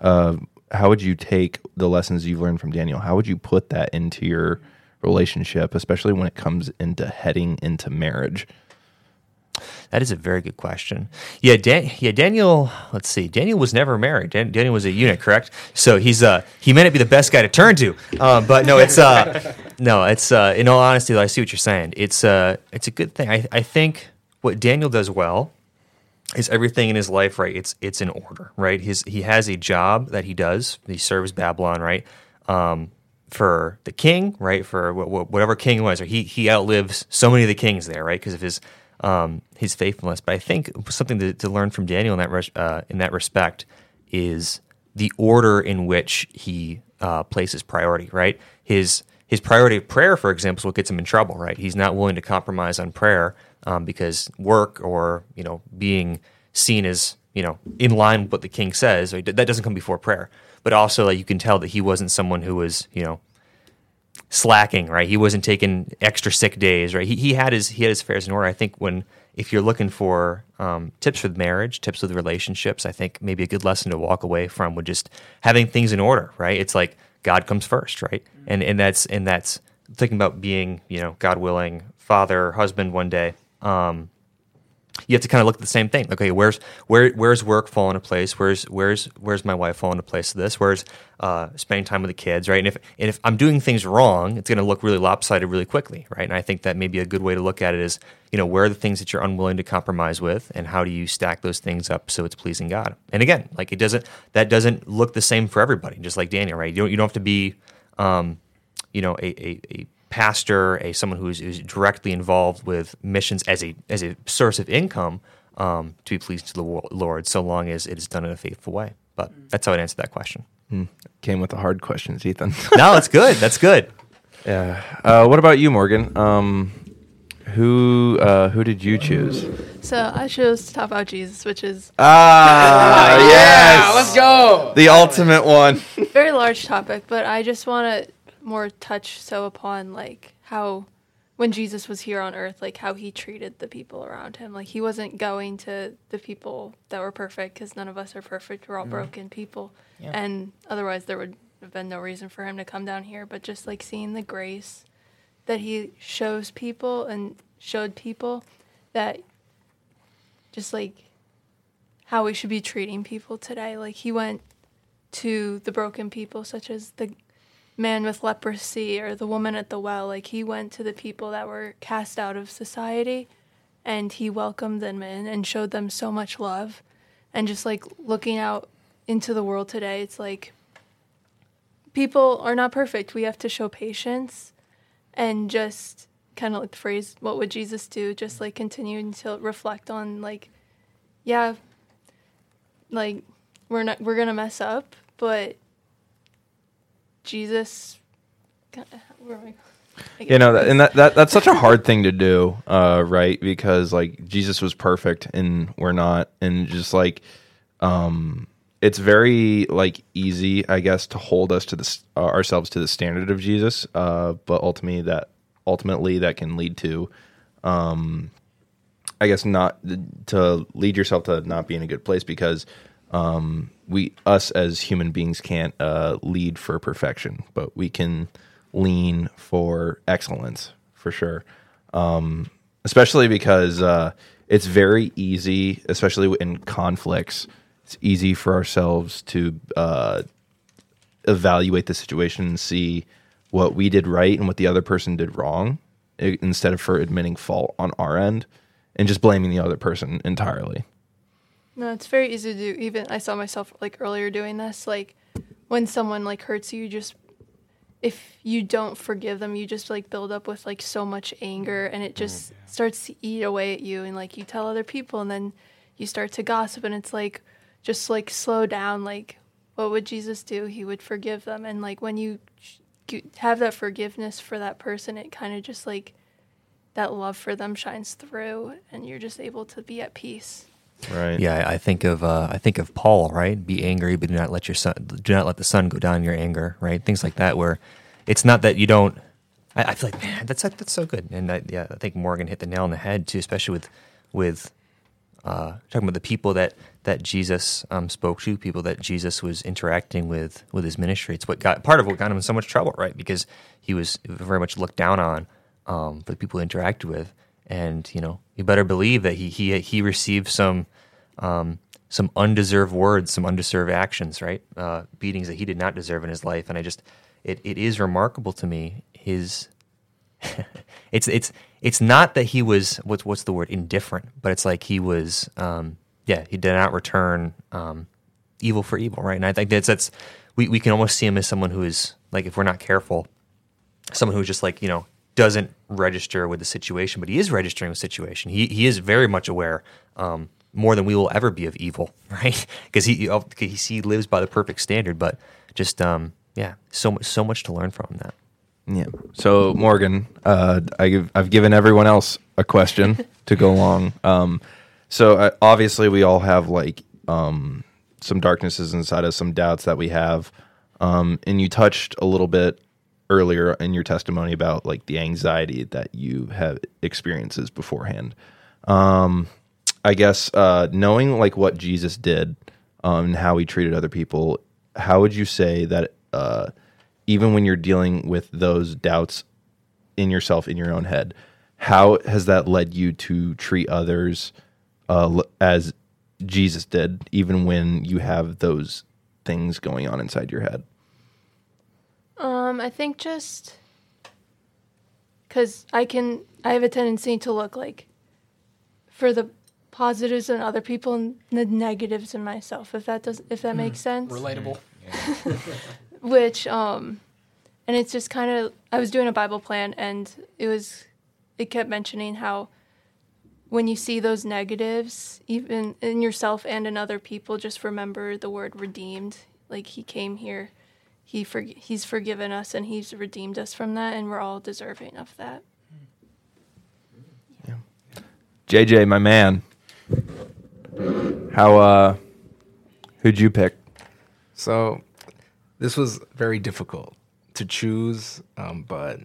Uh, how would you take the lessons you've learned from Daniel? How would you put that into your relationship, especially when it comes into heading into marriage? That is a very good question. Yeah, Dan, yeah, Daniel. Let's see. Daniel was never married. Dan, Daniel was a eunuch, correct? So he's uh he may not be the best guy to turn to, um, but no, it's uh (laughs) no, it's uh in all honesty, I see what you're saying. It's uh it's a good thing. I I think what Daniel does well is everything in his life right. It's it's in order, right? His he has a job that he does. He serves Babylon, right? Um, for the king, right? For wh- wh- whatever king was, or he he outlives so many of the kings there, right? Because of his um, his faithfulness. But I think something to, to learn from Daniel in that res- uh, in that respect is the order in which he uh, places priority, right? His his priority of prayer, for example, is what gets him in trouble, right? He's not willing to compromise on prayer um, because work or you know being seen as you know in line with what the king says that doesn't come before prayer. But also, like, you can tell that he wasn't someone who was you know slacking, right? He wasn't taking extra sick days, right? He, he had his he had his affairs in order. I think when if you're looking for um, tips with marriage, tips with relationships, I think maybe a good lesson to walk away from would just having things in order, right? It's like God comes first, right? And and that's and that's thinking about being, you know, God willing, father, husband one day. Um, you have to kind of look at the same thing. Okay, where's where where's work fall into place? Where's where's where's my wife fall into place to this? Where's uh, spending time with the kids, right? And if and if I'm doing things wrong, it's going to look really lopsided really quickly, right? And I think that maybe a good way to look at it is, you know, where are the things that you're unwilling to compromise with, and how do you stack those things up so it's pleasing God? And again, like it doesn't that doesn't look the same for everybody. Just like Daniel, right? You don't you don't have to be, um, you know, a, a, a pastor, a someone who's, who's directly involved with missions as a as a source of income um, to be pleased to the Lord, so long as it is done in a faithful way. But that's how I'd answer that question. Hmm. Came with the hard questions, Ethan. (laughs) no, that's good. That's good. Yeah. Uh, what about you, Morgan? Um, who uh, who did you choose? So I chose to talk about Jesus, which is ah (laughs) yes, let's go. The ultimate one. (laughs) very large topic, but I just want to more touch so upon like how when Jesus was here on earth, like how he treated the people around him. Like he wasn't going to the people that were perfect because none of us are perfect. We're all mm-hmm. broken people. Yeah. And otherwise, there would have been no reason for him to come down here. But just like seeing the grace that he shows people and showed people that just like how we should be treating people today. Like he went to the broken people, such as the man with leprosy or the woman at the well. Like he went to the people that were cast out of society and he welcomed them in and showed them so much love. And just like looking out into the world today, it's like people are not perfect. We have to show patience and just kind of like the phrase, what would Jesus do? Just like continue to reflect on like, yeah, like we're not, we're going to mess up, but Jesus. You know and that, that that's such a hard thing to do uh, right? Because like jesus was perfect and we're not. And just like um it's very like easy i guess to hold us to this uh, ourselves to the standard of jesus uh, but ultimately that ultimately that can lead to um i guess not to lead yourself to not be in a good place because um we us as human beings can't uh, lead for perfection, but we can lean for excellence for sure. Um, especially because uh, it's very easy, especially in conflicts. It's easy for ourselves to uh, evaluate the situation and see what we did right and what the other person did wrong, instead of for admitting fault on our end and just blaming the other person entirely. No, it's very easy to do. Even I saw myself like earlier doing this. Like when someone like hurts you, just if you don't forgive them, you just like build up with like so much anger, and it just mm, starts to eat away at you. And like you tell other people, and then you start to gossip, and it's like just like slow down. Like what would Jesus do? He would forgive them, and like when you have that forgiveness for that person, it kind of just like that love for them shines through, and you're just able to be at peace. Right. Yeah, I think of uh, I think of Paul. Right. Be angry, but do not let your son do not let the sun go down in your anger. Right. Things like that, where it's not that you don't. I, I feel like man, that's that's so good, and I, yeah, I think Morgan hit the nail on the head too, especially with with uh, talking about the people that that Jesus um, spoke to, people that Jesus was interacting with with his ministry. It's what got part of what got him in so much trouble, right? Because he was very much looked down on um, for the people he interacted with and you know you better believe that he he he received some um, some undeserved words, some undeserved actions, right? Uh, beatings that he did not deserve in his life, and I just it it is remarkable to me his. (laughs) it's it's it's not that he was what's what's the word indifferent, but it's like he was um, yeah he did not return um, evil for evil, right? And I think that's that's we, we can almost see him as someone who is like if we're not careful, someone who's just like you know doesn't register with the situation, but he is registering with the situation. He he is very much aware. Um, more than we will ever be of evil, (laughs) right? Because he because he lives by the perfect standard. But just um, yeah, so much so much to learn from that. Yeah. So Morgan, uh, I give, I've given everyone else a question (laughs) to go along. Um, so uh, obviously we all have like um, some darknesses inside us, some doubts that we have, um, and you touched a little bit earlier in your testimony about like the anxiety that you have experiences beforehand. Um, I guess uh, knowing like what Jesus did um, and how he treated other people, how would you say that uh, even when you're dealing with those doubts in yourself in your own head, how has that led you to treat others uh, as Jesus did, even when you have those things going on inside your head? Um, I think just because I can, I have a tendency to look like for the positives in other people and the negatives in myself. If that does, if that makes sense. Relatable. (laughs) Which, um, and it's just kind of, I was doing a Bible plan and it was, it kept mentioning how when you see those negatives, even in yourself and in other people, just remember the word redeemed. Like he came here, he for, he's forgiven us and he's redeemed us from that, and we're all deserving of that. JJ, my man, how uh, who'd you pick? So this was very difficult to choose, um, but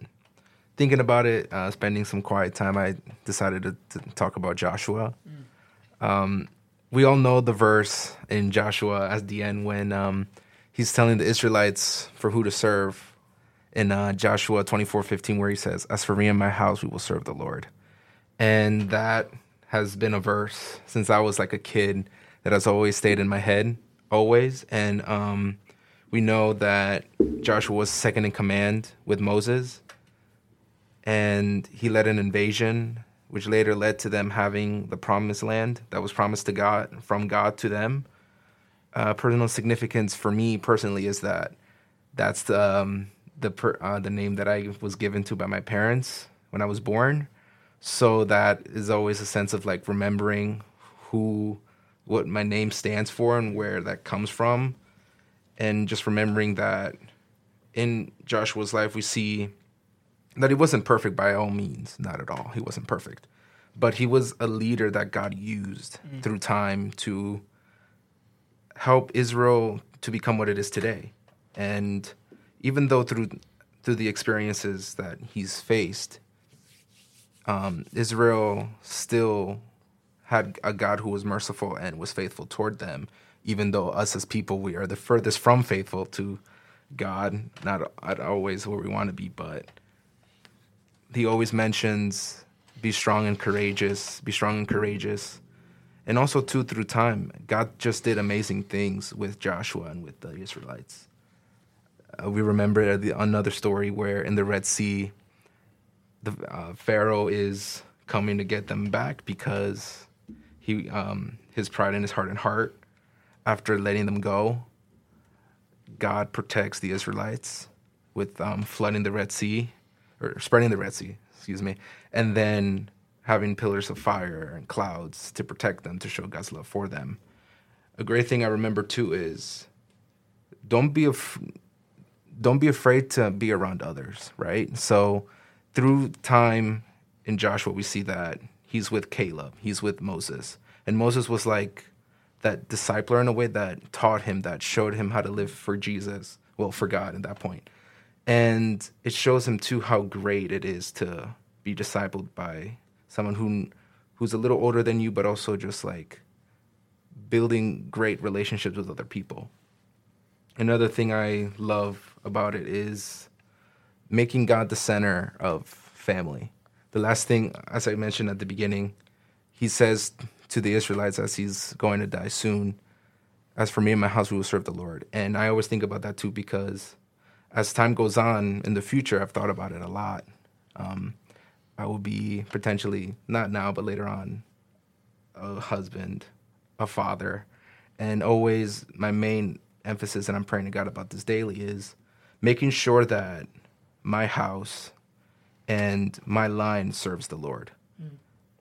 thinking about it, uh, spending some quiet time, I decided to, to talk about Joshua. Um, we all know the verse in Joshua at the end when um, he's telling the Israelites for who to serve in uh, Joshua twenty four fifteen, where he says, As for me and my house, we will serve the Lord. And that has been a verse since I was like a kid that has always stayed in my head, always. And um, we know that Joshua was second in command with Moses, and he led an invasion, which later led to them having the promised land that was promised to God from God to them. Uh, personal significance for me personally is that that's the um, the per, uh, the name that I was given to by my parents when I was born. So that is always a sense of like remembering who, what my name stands for and where that comes from, and just remembering that in Joshua's life we see that he wasn't perfect by all means, not at all. He wasn't perfect, but he was a leader that God used through time to help Israel to become what it is today. And even though through through the experiences that he's faced, um, Israel still had a God who was merciful and was faithful toward them, even though us as people we are the furthest from faithful to God, not always where we want to be, but he always mentions be strong and courageous, be strong and courageous. And also too through time, God just did amazing things with Joshua and with the Israelites. Uh, we remember the, another story where in the Red Sea, the uh, Pharaoh is coming to get them back because he um, his pride in his heart and heart. After letting them go, God protects the Israelites with um, flooding the Red Sea or spreading the Red Sea, excuse me, and then having pillars of fire and clouds to protect them to show God's love for them. A great thing I remember too is don't be af- don't be afraid to be around others, right? So through time in Joshua, we see that he's with Caleb, he's with Moses. And Moses was like that discipler in a way that taught him, that showed him how to live for Jesus, well, for God at that point. And it shows him too how great it is to be discipled by someone who who's a little older than you, but also just like building great relationships with other people. Another thing I love about it is making God the center of family. The last thing, as I mentioned at the beginning, he says to the Israelites as he's going to die soon, As for me and my house, we will serve the Lord. And I always think about that too because as time goes on in the future, I've thought about it a lot. Um, I will be potentially, not now, but later on, a husband, a father. And always my main emphasis, and I'm praying to God about this daily, is making sure that my house and my line serves the Lord. Mm.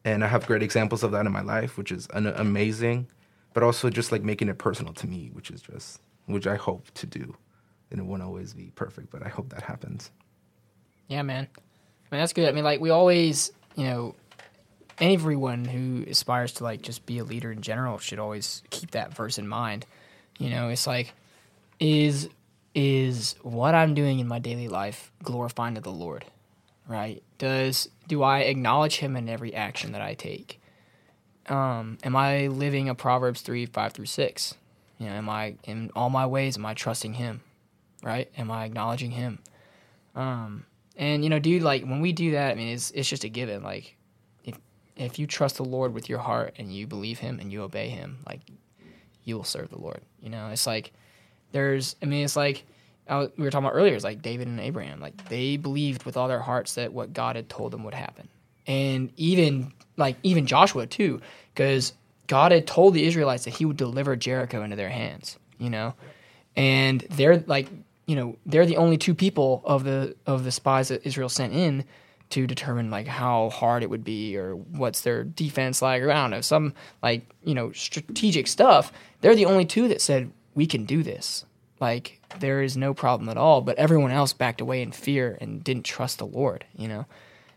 And I have great examples of that in my life, which is an amazing, but also just like making it personal to me, which is just, which I hope to do. And it won't always be perfect, but I hope that happens. Yeah, man. I mean, that's good. I mean, like we always, you know, everyone who aspires to like just be a leader in general should always keep that verse in mind. You know, it's like, is is what I'm doing in my daily life glorifying to the Lord? Right? Does do I acknowledge Him in every action that I take? Um, am I living a Proverbs three five through six? You know, am I in all my ways? Am I trusting Him? Right? Am I acknowledging Him? Um, and you know, dude, like when we do that, I mean, it's it's just a given. Like, if if you trust the Lord with your heart and you believe Him and you obey Him, like you will serve the Lord. You know, it's like there's, I mean, it's like was, we were talking about earlier. It's like David and Abraham. Like they believed with all their hearts that what God had told them would happen, and even like even Joshua too, because God had told the Israelites that He would deliver Jericho into their hands. You know, and they're like you know they're the only two people of the of the spies that Israel sent in to determine like how hard it would be or what's their defense like or I don't know some like you know strategic stuff. They're the only two that said we can do this. Like there is no problem at all. But everyone else backed away in fear and didn't trust the Lord. You know.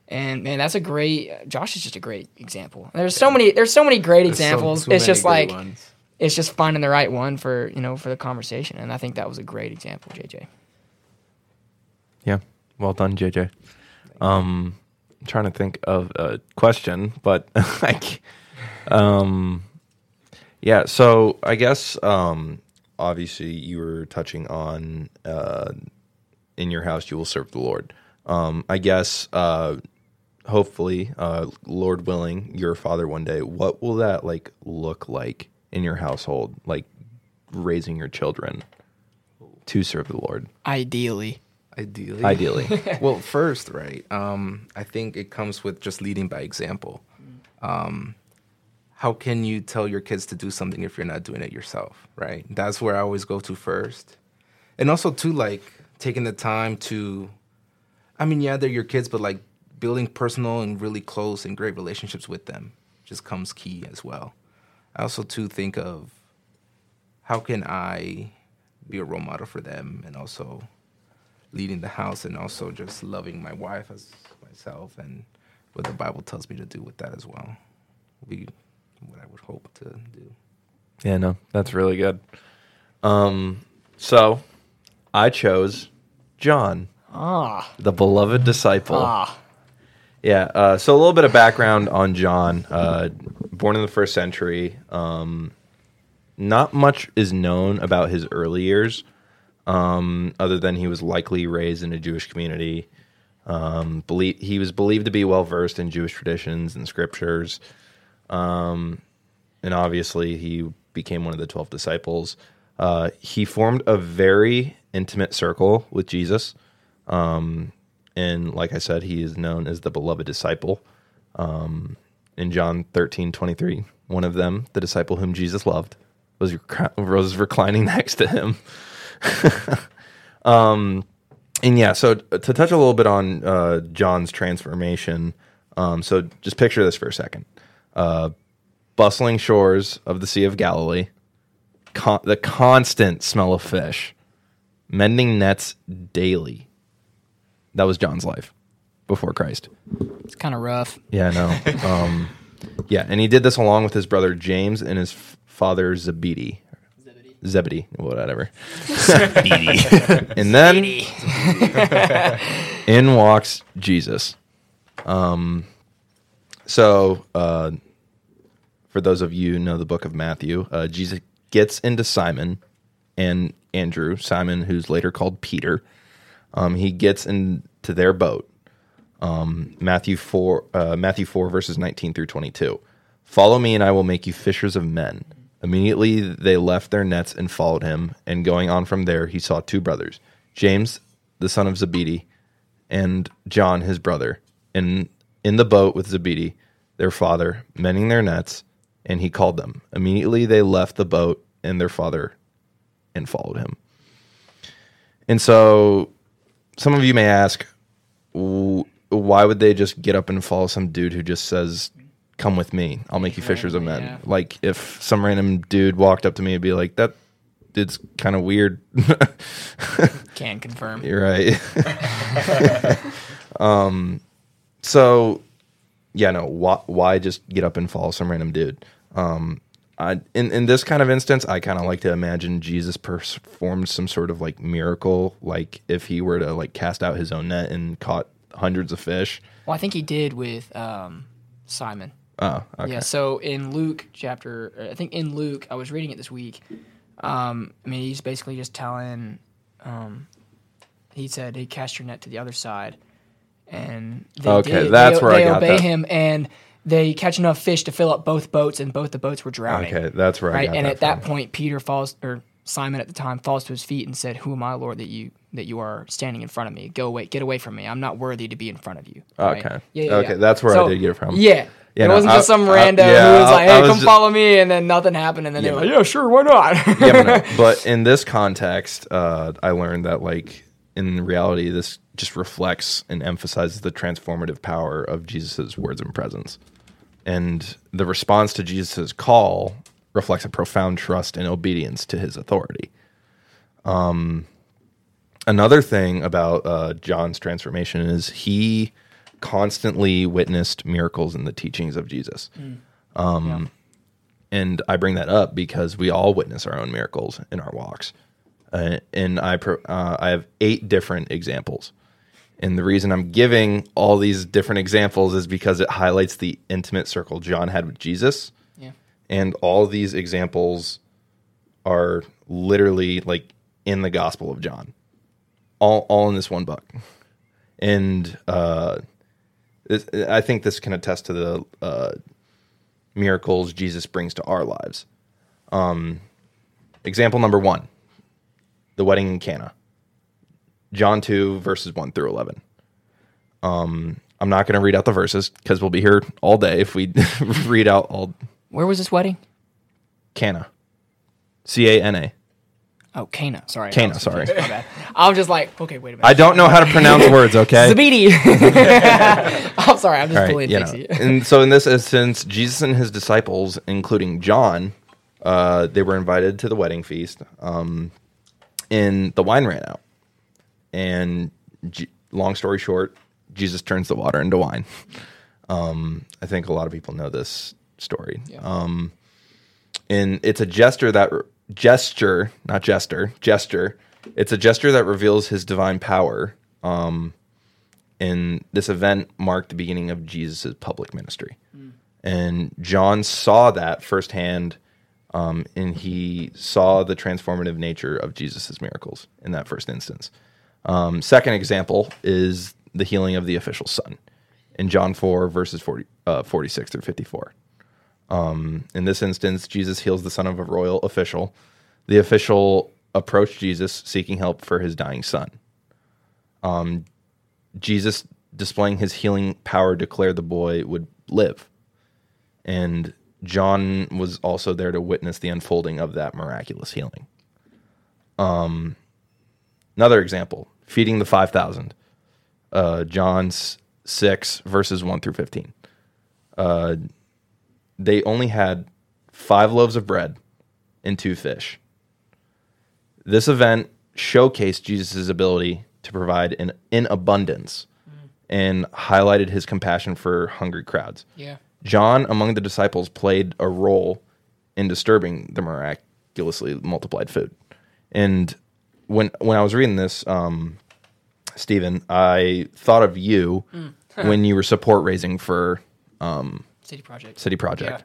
And man, that's a great. Josh is just a great example. There's so many. There's so many great There's so- examples. so it's many just like ones. It's just finding the right one for you know for the conversation and i think that was a great example jj Yeah. Well done, JJ. Um, I'm trying to think of a question, but (laughs) like, um, yeah. So I guess, um, obviously you were touching on, uh, in your house you will serve the Lord. Um, I guess, uh, hopefully, uh, Lord willing, your father one day. What will that like look like in your household? Like raising your children to serve the Lord, ideally Ideally. ideally. (laughs) well, first, right? Um, I think it comes with just leading by example. Um, how can you tell your kids to do something if you're not doing it yourself, right? That's where I always go to first. And also, too, like taking the time to, I mean, yeah, they're your kids, but like building personal and really close and great relationships with them just comes key as well. I also, too, think of how can I be a role model for them and also leading the house and also just loving my wife as myself and what the Bible tells me to do with that as well. Be what I would hope to do. Yeah, no, that's really good. Um, so I chose John, ah the beloved disciple. ah Yeah. Uh, so a little bit of background on John. Uh, born in the first century. Um, not much is known about his early years, um, other than he was likely raised in a Jewish community. Um, belie- he was believed to be well versed in Jewish traditions and scriptures. Um, and obviously, he became one of the 12 disciples. Uh, he formed a very intimate circle with Jesus. Um, and like I said, he is known as the beloved disciple. Um, in John 13, 23, one of them, the disciple whom Jesus loved, was, rec- was reclining (laughs) next to him. (laughs) um, and yeah, so to touch a little bit on uh, John's transformation, um, so just picture this for a second. Uh, bustling shores of the Sea of Galilee, con- the constant smell of fish, mending nets daily. That was John's life before Christ. it's kind of rough Yeah, no. (laughs) um, yeah, and he did this along with his brother James and his f- father Zebedee. Zebedee, whatever. (laughs) and then in walks Jesus. Um, so, uh, for those of you who know the book of Matthew, uh, Jesus gets into Simon and Andrew, Simon, who's later called Peter. Um, he gets into their boat. Um, Matthew four, uh, Matthew four, verses nineteen through twenty-two. Follow me, and I will make you fishers of men. Immediately they left their nets and followed him. And going on from there, he saw two brothers, James, the son of Zebedee, and John, his brother, in in the boat with Zebedee, their father, mending their nets. And he called them. Immediately they left the boat and their father, and followed him. And so, some of you may ask, why would they just get up and follow some dude who just says, "Come with me, I'll make you fishers of men"? Yeah. Like if some random dude walked up to me and be like, "That dude's kind of weird." (laughs) Can confirm. You're right. (laughs) um, so yeah, no. Why, why just get up and follow some random dude? Um, I, in in this kind of instance, I kind of like to imagine Jesus performed some sort of like miracle, like if he were to like cast out his own net and caught hundreds of fish. Well, I think he did with um, Simon. Oh, okay. Yeah. So in Luke chapter, I think in Luke, I was reading it this week. Um, I mean, he's basically just telling. Um, he said, "He cast your net to the other side," and they Okay, did. that's they, where I they got obey that. him, and they catch enough fish to fill up both boats, and both the boats were drowning. Okay, that's I right. And that at that from. point, Peter falls, or Simon at the time falls to his feet and said, "Who am I, Lord, that you that you are standing in front of me? Go away, get away from me. I'm not worthy to be in front of you." Right? Okay. Yeah, yeah, Okay, yeah. that's where I did get it from. Yeah. It no, wasn't I- just some I- random yeah, who was like, "Hey, was come ju- follow me," and then nothing happened, and then they were like, "Yeah, sure, why not?" (laughs) yeah, but, no. (laughs) but in this context, uh, I learned that like in reality, this just reflects and emphasizes the transformative power of Jesus' words and presence, and the response to Jesus' call reflects a profound trust and obedience to his authority. Um, another thing about uh, John's transformation is he constantly witnessed miracles in the teachings of Jesus. Um, and I bring that up because we all witness our own miracles in our walks. Uh, and I pro- uh, I have eight different examples. And the reason I'm giving all these different examples is because it highlights the intimate circle John had with Jesus. yeah. And all these examples are literally like in the Gospel of John, all all in this one book. And uh, this, I think this can attest to the uh, miracles Jesus brings to our lives. Um, example number one: the wedding in Cana. John two verses one through eleven. Um, I'm not going to read out the verses because we'll be here all day if we (laughs) read out all Where was this wedding? Cana. C A N A. Oh, Cana. Sorry. Cana, sorry. My bad. I'm just like, okay, wait a minute. I don't know how to pronounce (laughs) words, okay? Zabidi. (laughs) I'm sorry. I'm just right, pulling you know. And so in this instance, Jesus and his disciples, including John, uh, they were invited to the wedding feast. Um, and the wine ran out. And J- long story short, Jesus turns the water into wine. Um, I think a lot of people know this story. Um, and it's a gesture that gesture, not jester, gesture. It's a gesture that reveals his divine power. Um, and this event marked the beginning of Jesus' public ministry. And John saw that firsthand, um, and he saw the transformative nature of Jesus' miracles in that first instance. Um, second example is the healing of the official son in John 4, verses 40, uh, 46 through 54. Um, in this instance, Jesus heals the son of a royal official. The official approached Jesus seeking help for his dying son. Um, Jesus, displaying his healing power, declared the boy would live. And John was also there to witness the unfolding of that miraculous healing. Um, another example feeding the 5,000. Uh, John's 6, verses 1 through 15. Uh, they only had five loaves of bread and two fish. This event showcased Jesus' ability to provide in, in abundance and highlighted his compassion for hungry crowds. Yeah. John, among the disciples, played a role in disturbing the miraculously multiplied food. And when when I was reading this, um, Steven, I thought of you (laughs) when you were support raising for City Project. City Project,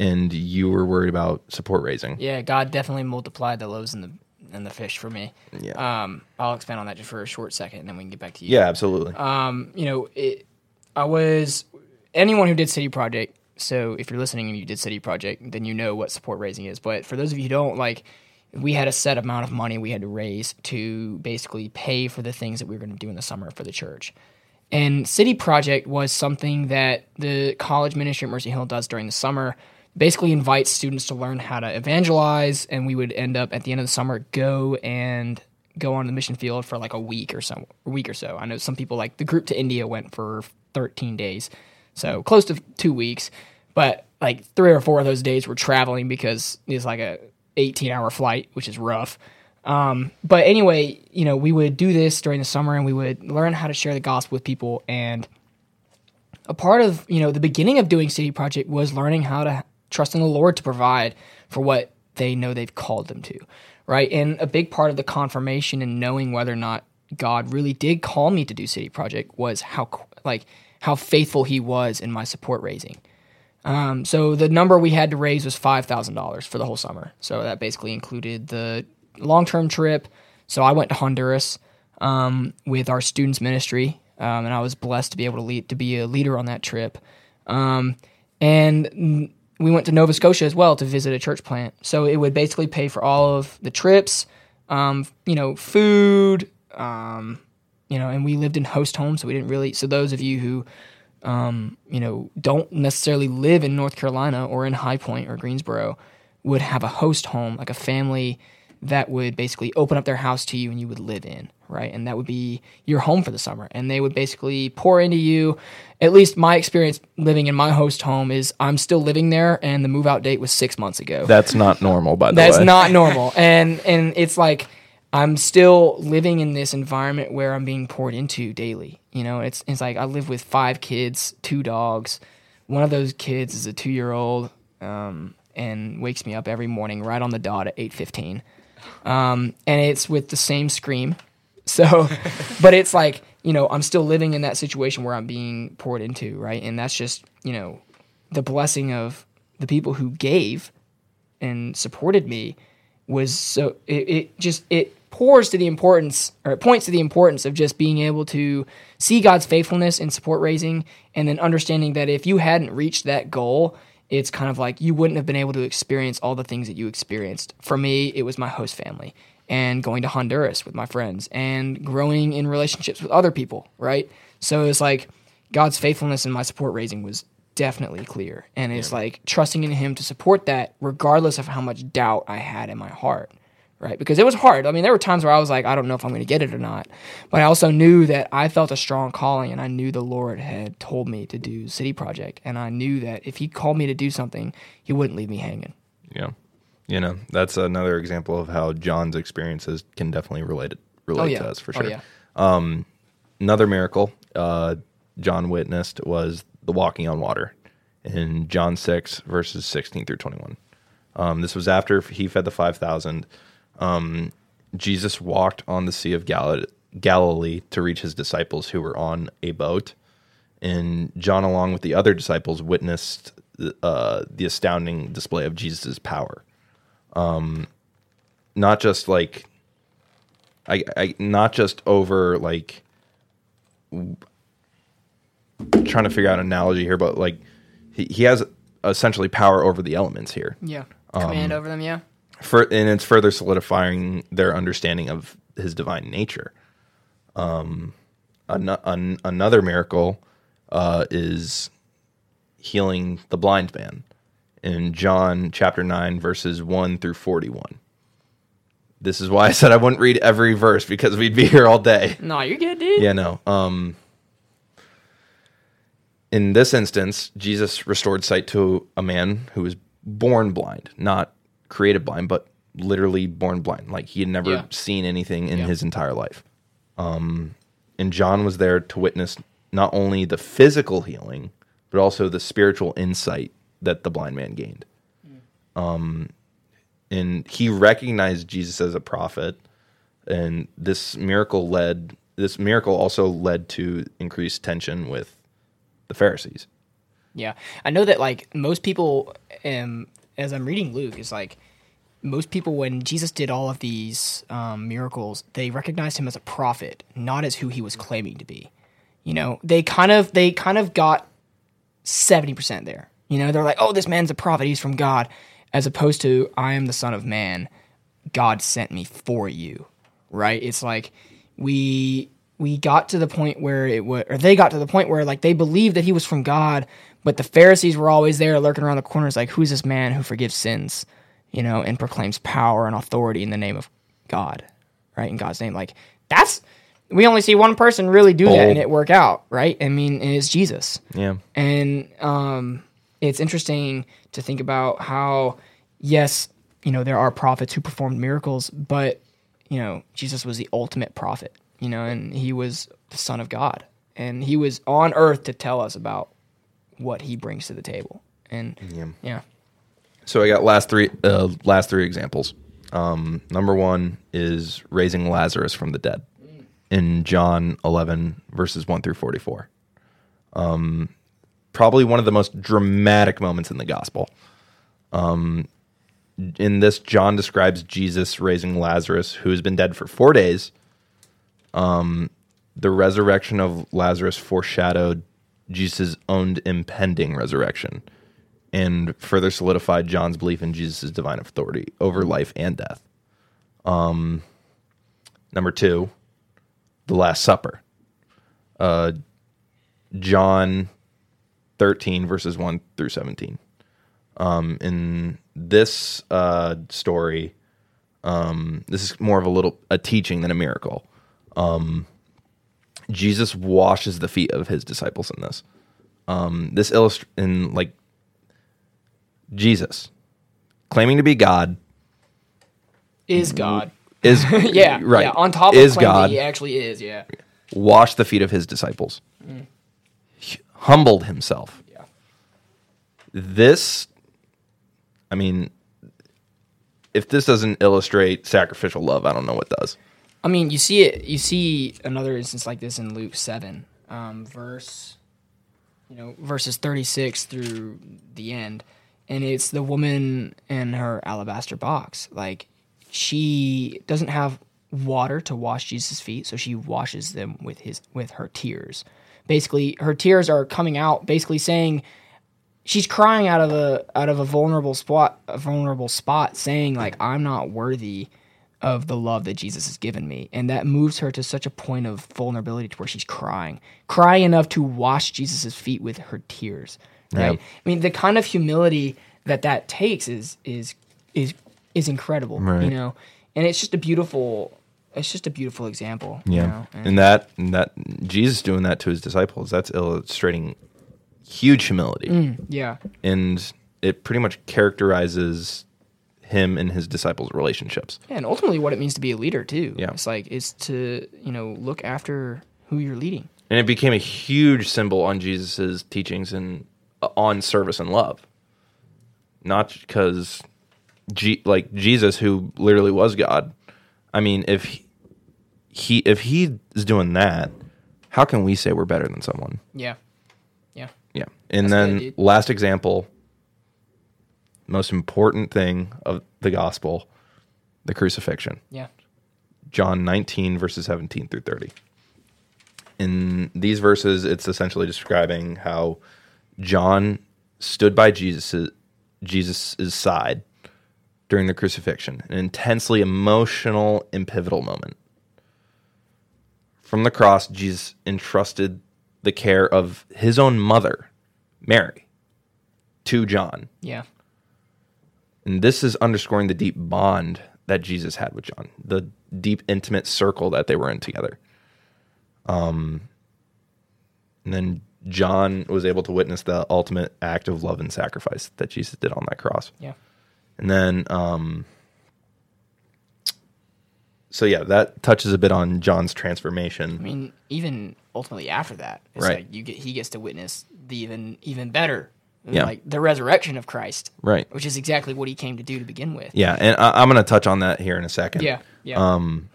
and you were worried about support raising. Yeah, God definitely multiplied the loaves and the and the fish for me. Yeah. Um, I'll expand on that just for a short second, and then we can get back to you. Yeah, absolutely. Um, you know, it, I was anyone who did City Project. So if you're listening and you did City Project, then you know what support raising is. But for those of you who don't, like, we had a set amount of money we had to raise to basically pay for the things that we were going to do in the summer for the church. And City Project was something that the college ministry at Mercy Hill does during the summer. Basically, invites students to learn how to evangelize, and we would end up at the end of the summer go and go on the mission field for like a week or so, a week or so. I know some people like the group to India went for 13 days, so close to two weeks. But like three or four of those days were traveling because it's like a 18 hour flight, which is rough. Um, but anyway, you know, we would do this during the summer and we would learn how to share the gospel with people. And a part of, you know, the beginning of doing City Project was learning how to trust in the Lord to provide for what they know they've called them to, right? And a big part of the confirmation and knowing whether or not God really did call me to do City Project was how, like, how faithful He was in my support raising. Um, so the number we had to raise was five thousand dollars for the whole summer. So that basically included the long term trip. So I went to Honduras um, with our students ministry, um, and I was blessed to be able to lead to be a leader on that trip. Um, and we went to Nova Scotia as well to visit a church plant. So it would basically pay for all of the trips, um, you know, food, um, you know, and we lived in host homes, so we didn't really. So those of you who um, you know, don't necessarily live in North Carolina or in High Point or Greensboro would have a host home, like a family that would basically open up their house to you and you would live in, right? And that would be your home for the summer. And they would basically pour into you. At least my experience living in my host home is I'm still living there and the move out date was six months ago. That's not normal, by the That's way. That's not (laughs) normal. And and it's like I'm still living in this environment where I'm being poured into daily. You know, it's it's like I live with five kids, two dogs. One of those kids is a two year old, um, and wakes me up every morning right on the dot at eight fifteen. Um, and it's with the same scream. (laughs) So, but it's like you know I'm still living in that situation where I'm being poured into, right? And that's just you know the blessing of the people who gave and supported me was so it, it just it pours to the importance or it points to the importance of just being able to see God's faithfulness in support raising and then understanding that if you hadn't reached that goal it's kind of like you wouldn't have been able to experience all the things that you experienced. For me, it was my host family and going to Honduras with my friends and growing in relationships with other people, right? So it's like God's faithfulness in my support raising was definitely clear. And it's like trusting in Him to support that regardless of how much doubt I had in my heart, right? Because it was hard. I mean, there were times where I was like, I don't know if I'm going to get it or not. But I also knew that I felt a strong calling and I knew the Lord had told me to do City Project. And I knew that if He called me to do something, He wouldn't leave me hanging. Yeah. You know, that's another example of how John's experiences can definitely relate it relate yeah. to us for Oh, sure. yeah. Another miracle uh, John witnessed was the walking on water in John 6, verses 16 through 21. Um, this was after he fed the 5,000. Um, Jesus walked on the Sea of Gal- Galilee to reach his disciples who were on a boat. And John, along with the other disciples, witnessed uh, the astounding display of Jesus' power. Um, not just like, I, I, not just over like trying to figure out an analogy here, but like he, he has essentially power over the elements here. Yeah. Command over them, yeah. For, and it's further solidifying their understanding of his divine nature. Um, an, an, another miracle uh, is healing the blind man in John chapter 9, verses 1 through 41. This is why I said I wouldn't read every verse because we'd be here all day. No, you're good, dude. Yeah, no. Um, in this instance, Jesus restored sight to a man who was born blind, not created blind, but literally born blind. Like he had never Yeah. seen anything in Yeah. his entire life. Um, and John was there to witness not only the physical healing, but also the spiritual insight that the blind man gained. Um, and he recognized Jesus as a prophet, and this miracle led. This miracle also led to increased tension with the Pharisees. Yeah, I know that like most people, um, as I'm reading Luke, is like most people when Jesus did all of these um, miracles, they recognized him as a prophet, not as who he was claiming to be. You know, they kind of they kind of got seventy percent there. You know, they're like, oh, this man's a prophet; he's from God, as opposed to I am the Son of Man. God sent me for you, right? It's like we we got to the point where it was, or they got to the point where like they believed that he was from God, but the Pharisees were always there lurking around the corners, like, who's this man who forgives sins, you know, and proclaims power and authority in the name of God, right? In God's name. Like that's we only see one person really do that and it work out, right? I mean, it's Jesus. Yeah. And um, it's interesting to think about how, yes, you know, there are prophets who performed miracles, but, you know, Jesus was the ultimate prophet, you know, and he was the Son of God. And he was on earth to tell us about what he brings to the table. And yeah. So I got last three uh, last three examples. Um, number one is raising Lazarus from the dead in John 11 verses 1 through 44. Um, probably one of the most dramatic moments in the gospel. Um, in this, John describes Jesus raising Lazarus, who has been dead for four days. Um, the resurrection of Lazarus foreshadowed Jesus' own impending resurrection and further solidified John's belief in Jesus' divine authority over life and death. Um, number two, the Last Supper. Uh, John 13, verses 1 through 17. Um, in this uh, story, um, this is more of a little a teaching than a miracle. Um, Jesus washes the feet of his disciples in this. Um, this illust in like Jesus claiming to be God Is God. is (laughs) yeah. right Yeah. On top is of that God he actually is. Yeah. washed the feet of his disciples, H- humbled himself. Yeah. This, I mean, if this doesn't illustrate sacrificial love, I don't know what does. I mean, you see it. You see another instance like this in Luke seven, um, verse, you know, verses thirty six through the end, and it's the woman in her alabaster box. Like she doesn't have water to wash Jesus' feet, so she washes them with his with her tears. Basically, her tears are coming out, basically saying she's crying out of a out of a vulnerable spot, a vulnerable spot, saying like I'm not worthy of the love that Jesus has given me. And that moves her to such a point of vulnerability to where she's crying, crying enough to wash Jesus' feet with her tears. Right. Yeah. I mean, the kind of humility that that takes is is is is incredible. Right. You know, and it's just a beautiful. It's just a beautiful example. you Yeah, know? And- and that and that Jesus doing that to his disciples, that's illustrating huge humility, mm, yeah. and it pretty much characterizes him and his disciples' relationships. Yeah, and ultimately, what it means to be a leader too. Yeah. it's like it's to you know look after who you're leading. and it became a huge symbol on Jesus's teachings and uh, on service and love. Not because, G, like Jesus, who literally was God. I mean, if he, he if he is doing that, how can we say we're better than someone? Yeah, yeah, Yeah, and That's then good, last example, most important thing of the gospel, the crucifixion. yeah. John 19, verses 17 through 30. In these verses, it's essentially describing how John stood by Jesus' Jesus's side during the crucifixion, an intensely emotional and pivotal moment. From the cross, Jesus entrusted the care of his own mother, Mary, to John. Yeah. And this is underscoring the deep bond that Jesus had with John, the deep, intimate circle that they were in together. Um, and then John was able to witness the ultimate act of love and sacrifice that Jesus did on that cross. Yeah. And then, um, so yeah, that touches a bit on John's transformation. I mean, even ultimately after that, it's Right. like you get he gets to witness the even even better, Yeah. like the resurrection of Christ, right. which is exactly what he came to do to begin with. Yeah. And I, I'm going to touch on that here in a second. Yeah. Yeah. Um,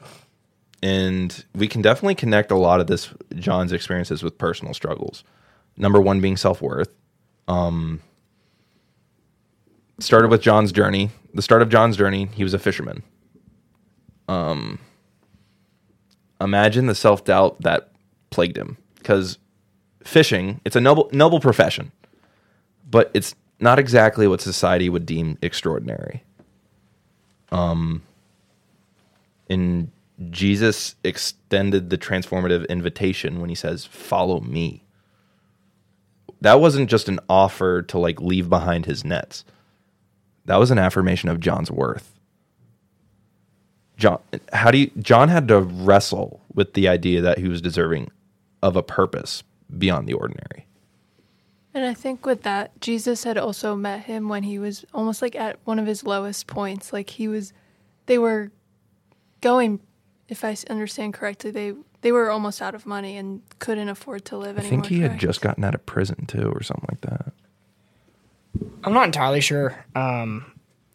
and we can definitely connect a lot of this John's experiences with personal struggles. Number one being self worth. Um, started with John's journey. The start of John's journey, he was a fisherman. Um, imagine the self doubt that plagued him because fishing it's a noble noble profession, but it's not exactly what society would deem extraordinary. Um, and Jesus extended the transformative invitation when he says, "Follow me." That wasn't just an offer to like leave behind his nets. That was an affirmation of John's worth. John, how do you, John had to wrestle with the idea that he was deserving of a purpose beyond the ordinary. And I think with that, Jesus had also met him when he was almost like at one of his lowest points. Like he was, they were going, if I understand correctly, they they were almost out of money and couldn't afford to live I anymore. think he had just gotten out of prison too, or something like that. I'm not entirely sure. Um,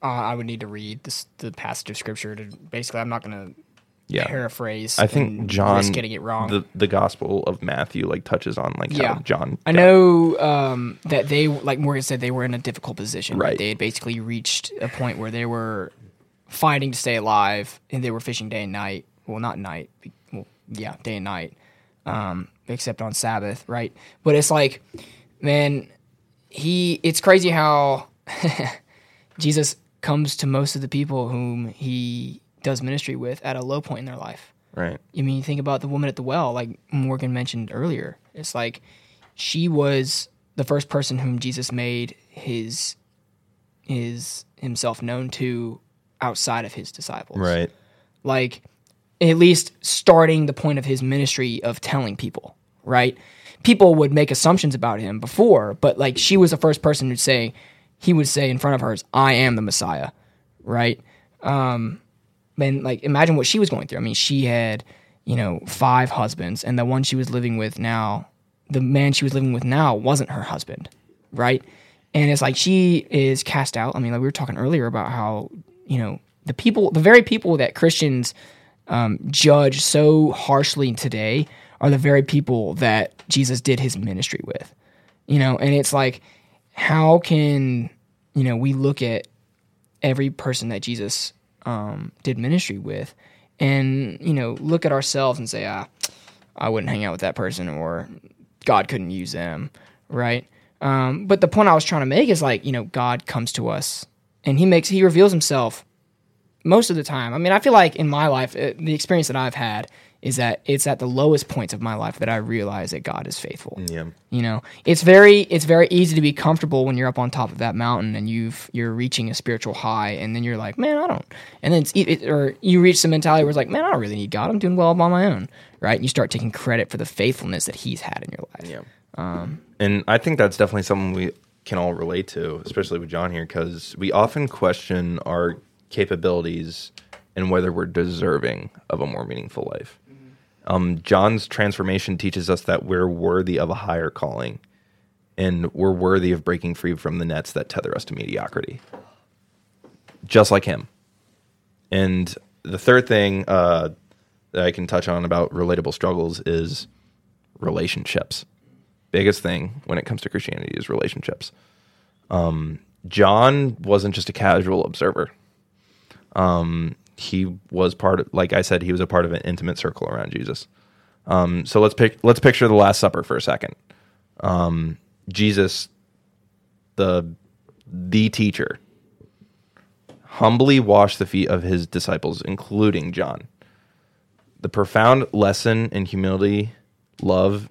uh, I would need to read this, the passage of scripture to basically. I'm not going to Yeah, paraphrase. I think John getting it wrong. The the Gospel of Matthew like touches on like Yeah. John. I know um, that they, like Morgan said, they were in a difficult position. Right. They had basically reached a point where they were fighting to stay alive, and they were fishing day and night. Well, not night. Well, yeah, day and night, um, except on Sabbath, right? But it's like, man, he. It's crazy how (laughs) Jesus comes to most of the people whom he does ministry with at a low point in their life. Right. I mean, you think about the woman at the well, like Morgan mentioned earlier. It's like she was the first person whom Jesus made his his himself known to outside of his disciples. Right. Like at least starting the point of his ministry of telling people, right? People would make assumptions about him before, but like she was the first person who'd say he would say in front of hers, "I am the Messiah," right? Um, and like imagine what she was going through. I mean, she had you know five husbands, and the one she was living with now, the man she was living with now, wasn't her husband, right? And it's like she is cast out. I mean, like we were talking earlier about how you know the people, the very people that Christians um, judge so harshly today are the very people that Jesus did his ministry with. You know, and it's like, how can you know we look at every person that Jesus um, did ministry with, and you know look at ourselves and say, ah, I wouldn't hang out with that person, or God couldn't use them, right? Um, but the point I was trying to make is like, you know, God comes to us and He makes He reveals Himself most of the time. I mean, I feel like in my life, uh, the experience that I've had is that it's at the lowest points of my life that I realize that God is faithful. Yeah. You know, it's very it's very easy to be comfortable when you're up on top of that mountain and you've you're reaching a spiritual high, and then you're like, man, I don't. And then it's it, or you reach some mentality where it's like, man, I don't really need God. I'm doing well on my own, right? And you start taking credit for the faithfulness that He's had in your life. Yeah. and I think that's definitely something we can all relate to, especially with John here, because we often question our capabilities and whether we're deserving of a more meaningful life. Um, John's transformation teaches us that we're worthy of a higher calling and we're worthy of breaking free from the nets that tether us to mediocrity, just like him. And the third thing uh, that I can touch on about relatable struggles is relationships. Biggest thing when it comes to Christianity is relationships. Um, John wasn't just a casual observer. Um, he was part of, like I said, he was a part of an intimate circle around Jesus. Um, so let's pick, let's picture the Last Supper for a second. Um, Jesus, the the teacher, humbly washed the feet of his disciples, including John. The profound lesson in humility, love.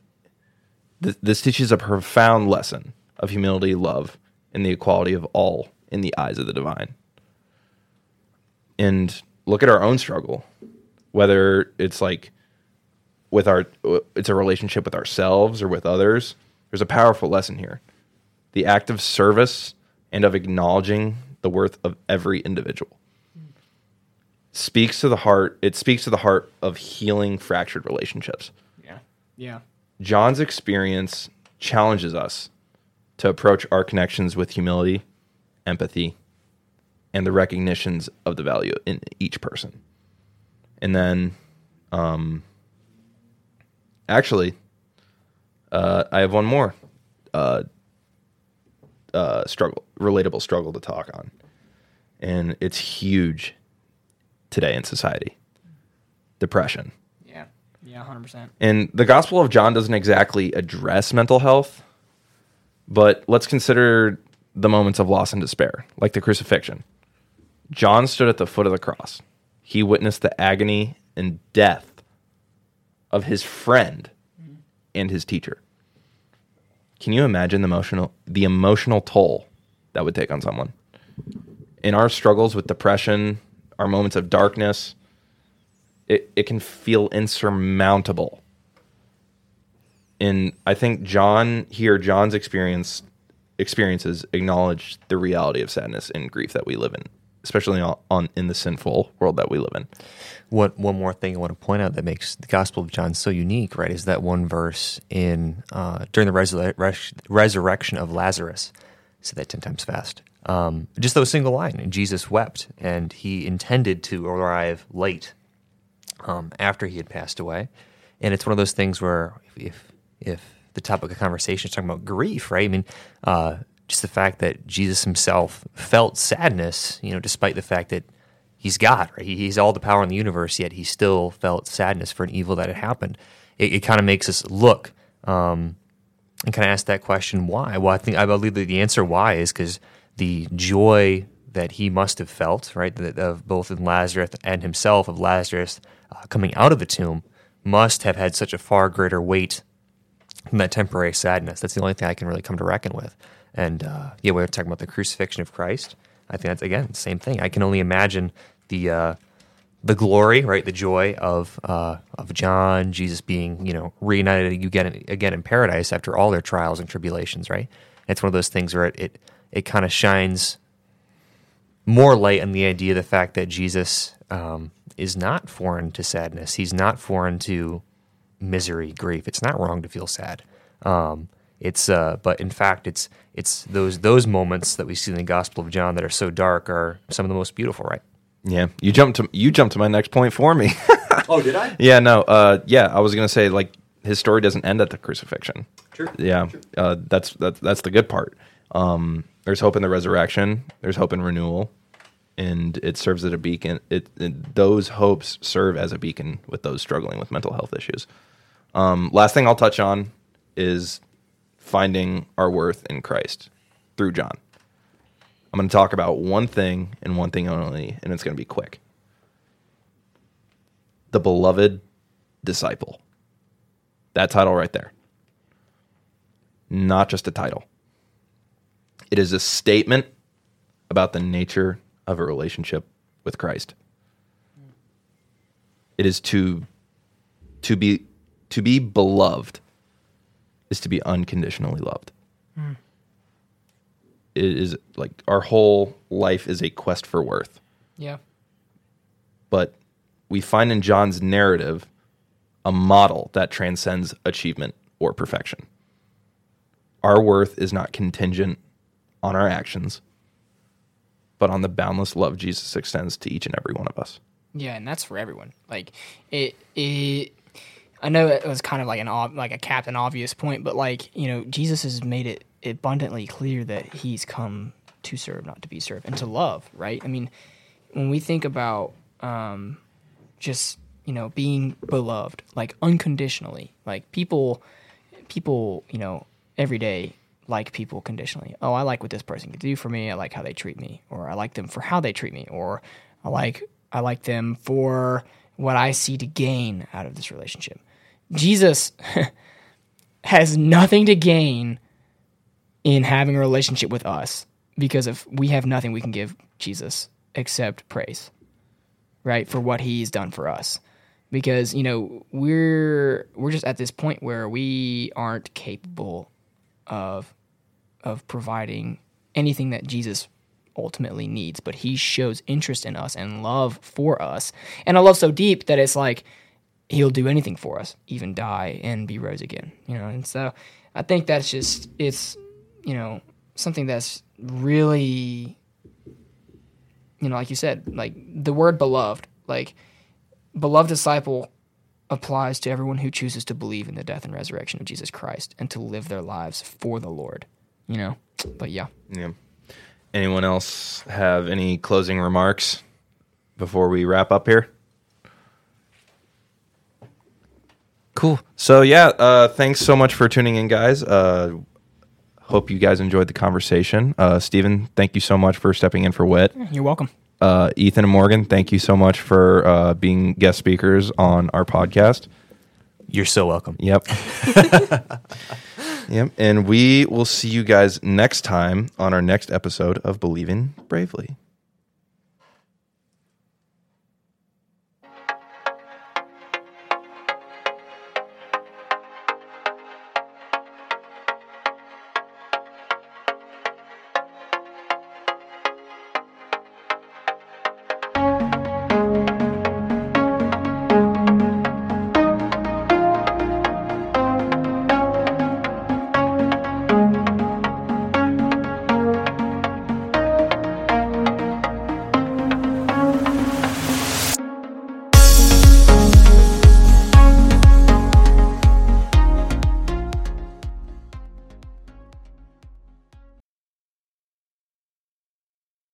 Th- this teaches a profound lesson of humility, love, and the equality of all in the eyes of the divine. And look at our own struggle, whether it's like with our, it's a relationship with ourselves or with others. There's a powerful lesson here. The act of service and of acknowledging the worth of every individual speaks to the heart. It speaks to the heart of healing fractured relationships. Yeah. Yeah. John's experience challenges us to approach our connections with humility, empathy, and the recognitions of the value in each person. And then, um, actually, uh, I have one more uh, uh, struggle, relatable struggle to talk on, and it's huge today in society: depression. Yeah. Yeah. Hundred percent. And the Gospel of John doesn't exactly address mental health, but let's consider the moments of loss and despair, like the crucifixion. John stood at the foot of the cross. He witnessed the agony and death of his friend and his teacher. Can you imagine the emotional the emotional toll that would take on someone? In our struggles with depression, our moments of darkness, it, it can feel insurmountable. And I think John here, John's experience experiences acknowledge the reality of sadness and grief that we live in, especially on, on in the sinful world that we live in. What one more thing I want to point out that makes the Gospel of John so unique, right, is that one verse in uh, during the res- resurrection of Lazarus. Say that ten times fast. Um, just those single line, and Jesus wept, and he intended to arrive late um, after he had passed away. And it's one of those things where if if the topic of conversation is talking about grief, right? I mean, uh, just the fact that Jesus himself felt sadness, you know, despite the fact that he's God, right? He's all the power in the universe, yet he still felt sadness for an evil that had happened. It, it kind of makes us look um, and kind of ask that question, why? Well, I think I believe that the answer why is because the joy that he must have felt, right, that of both in Lazarus and himself of Lazarus uh, coming out of the tomb, must have had such a far greater weight than that temporary sadness. That's the only thing I can really come to reckon with. And uh, yeah, we are talking about the crucifixion of Christ. I think that's again same thing. I can only imagine the uh, the glory, right, the joy of uh, of John, Jesus being you know reunited again again in paradise after all their trials and tribulations, right? It's one of those things where it it, it kind of shines more light on the idea, of the fact that Jesus um, is not foreign to sadness. He's not foreign to misery, grief. It's not wrong to feel sad. Um, it's uh, but in fact, it's it's those those moments that we see in the Gospel of John that are so dark are some of the most beautiful, right? Yeah, you jumped to you jumped to my next point for me. (laughs) Oh, did I? yeah, no, uh, yeah, I was gonna say like his story doesn't end at the crucifixion. Sure. Yeah, Uh, that's that's that's the good part. Um, there's hope in the resurrection. There's hope in renewal, and it serves as a beacon. It, it those hopes serve as a beacon with those struggling with mental health issues. Um, last thing I'll touch on is finding our worth in Christ through John. I'm going to talk about one thing and one thing only, and it's going to be quick. The beloved disciple. That title right there. Not just a title, it is a statement about the nature of a relationship with Christ. It is to to be to be beloved is to be unconditionally loved. Hmm. It is like our whole life is a quest for worth. Yeah. But we find in John's narrative a model that transcends achievement or perfection. Our worth is not contingent on our actions, but on the boundless love Jesus extends to each and every one of us. Yeah, and that's for everyone. Like it, it. I know it was kind of like an like a captain obvious point, but like you know, Jesus has made it abundantly clear that he's come to serve, not to be served, and to love. Right? I mean, when we think about um, just you know being beloved, like unconditionally, like people, people, you know, every day like people conditionally. Oh, I like what this person can do for me. I like how they treat me, or I like them for how they treat me, or I like I like them for what I see to gain out of this relationship. Jesus (laughs) has nothing to gain in having a relationship with us because if we have nothing we can give Jesus except praise, right, for what he's done for us. Because, you know, we're we're just at this point where we aren't capable of of providing anything that Jesus ultimately needs, but he shows interest in us and love for us. And a love so deep that it's like he'll do anything for us, even die and be rose again. You know, and so I think that's just it's you know, something that's really you know, like you said, like the word beloved, like beloved disciple applies to everyone who chooses to believe in the death and resurrection of Jesus Christ and to live their lives for the Lord. You know? But yeah. Yeah. Anyone else have any closing remarks before we wrap up here? Cool. So yeah, uh, thanks so much for tuning in, guys. Uh, hope you guys enjoyed the conversation. Uh, Steven, thank you so much for stepping in for Wit. You're welcome. Uh, Ethan and Morgan, thank you so much for uh, being guest speakers on our podcast. You're so welcome. Yep. (laughs) yep. And we will see you guys next time on our next episode of Believing Bravely.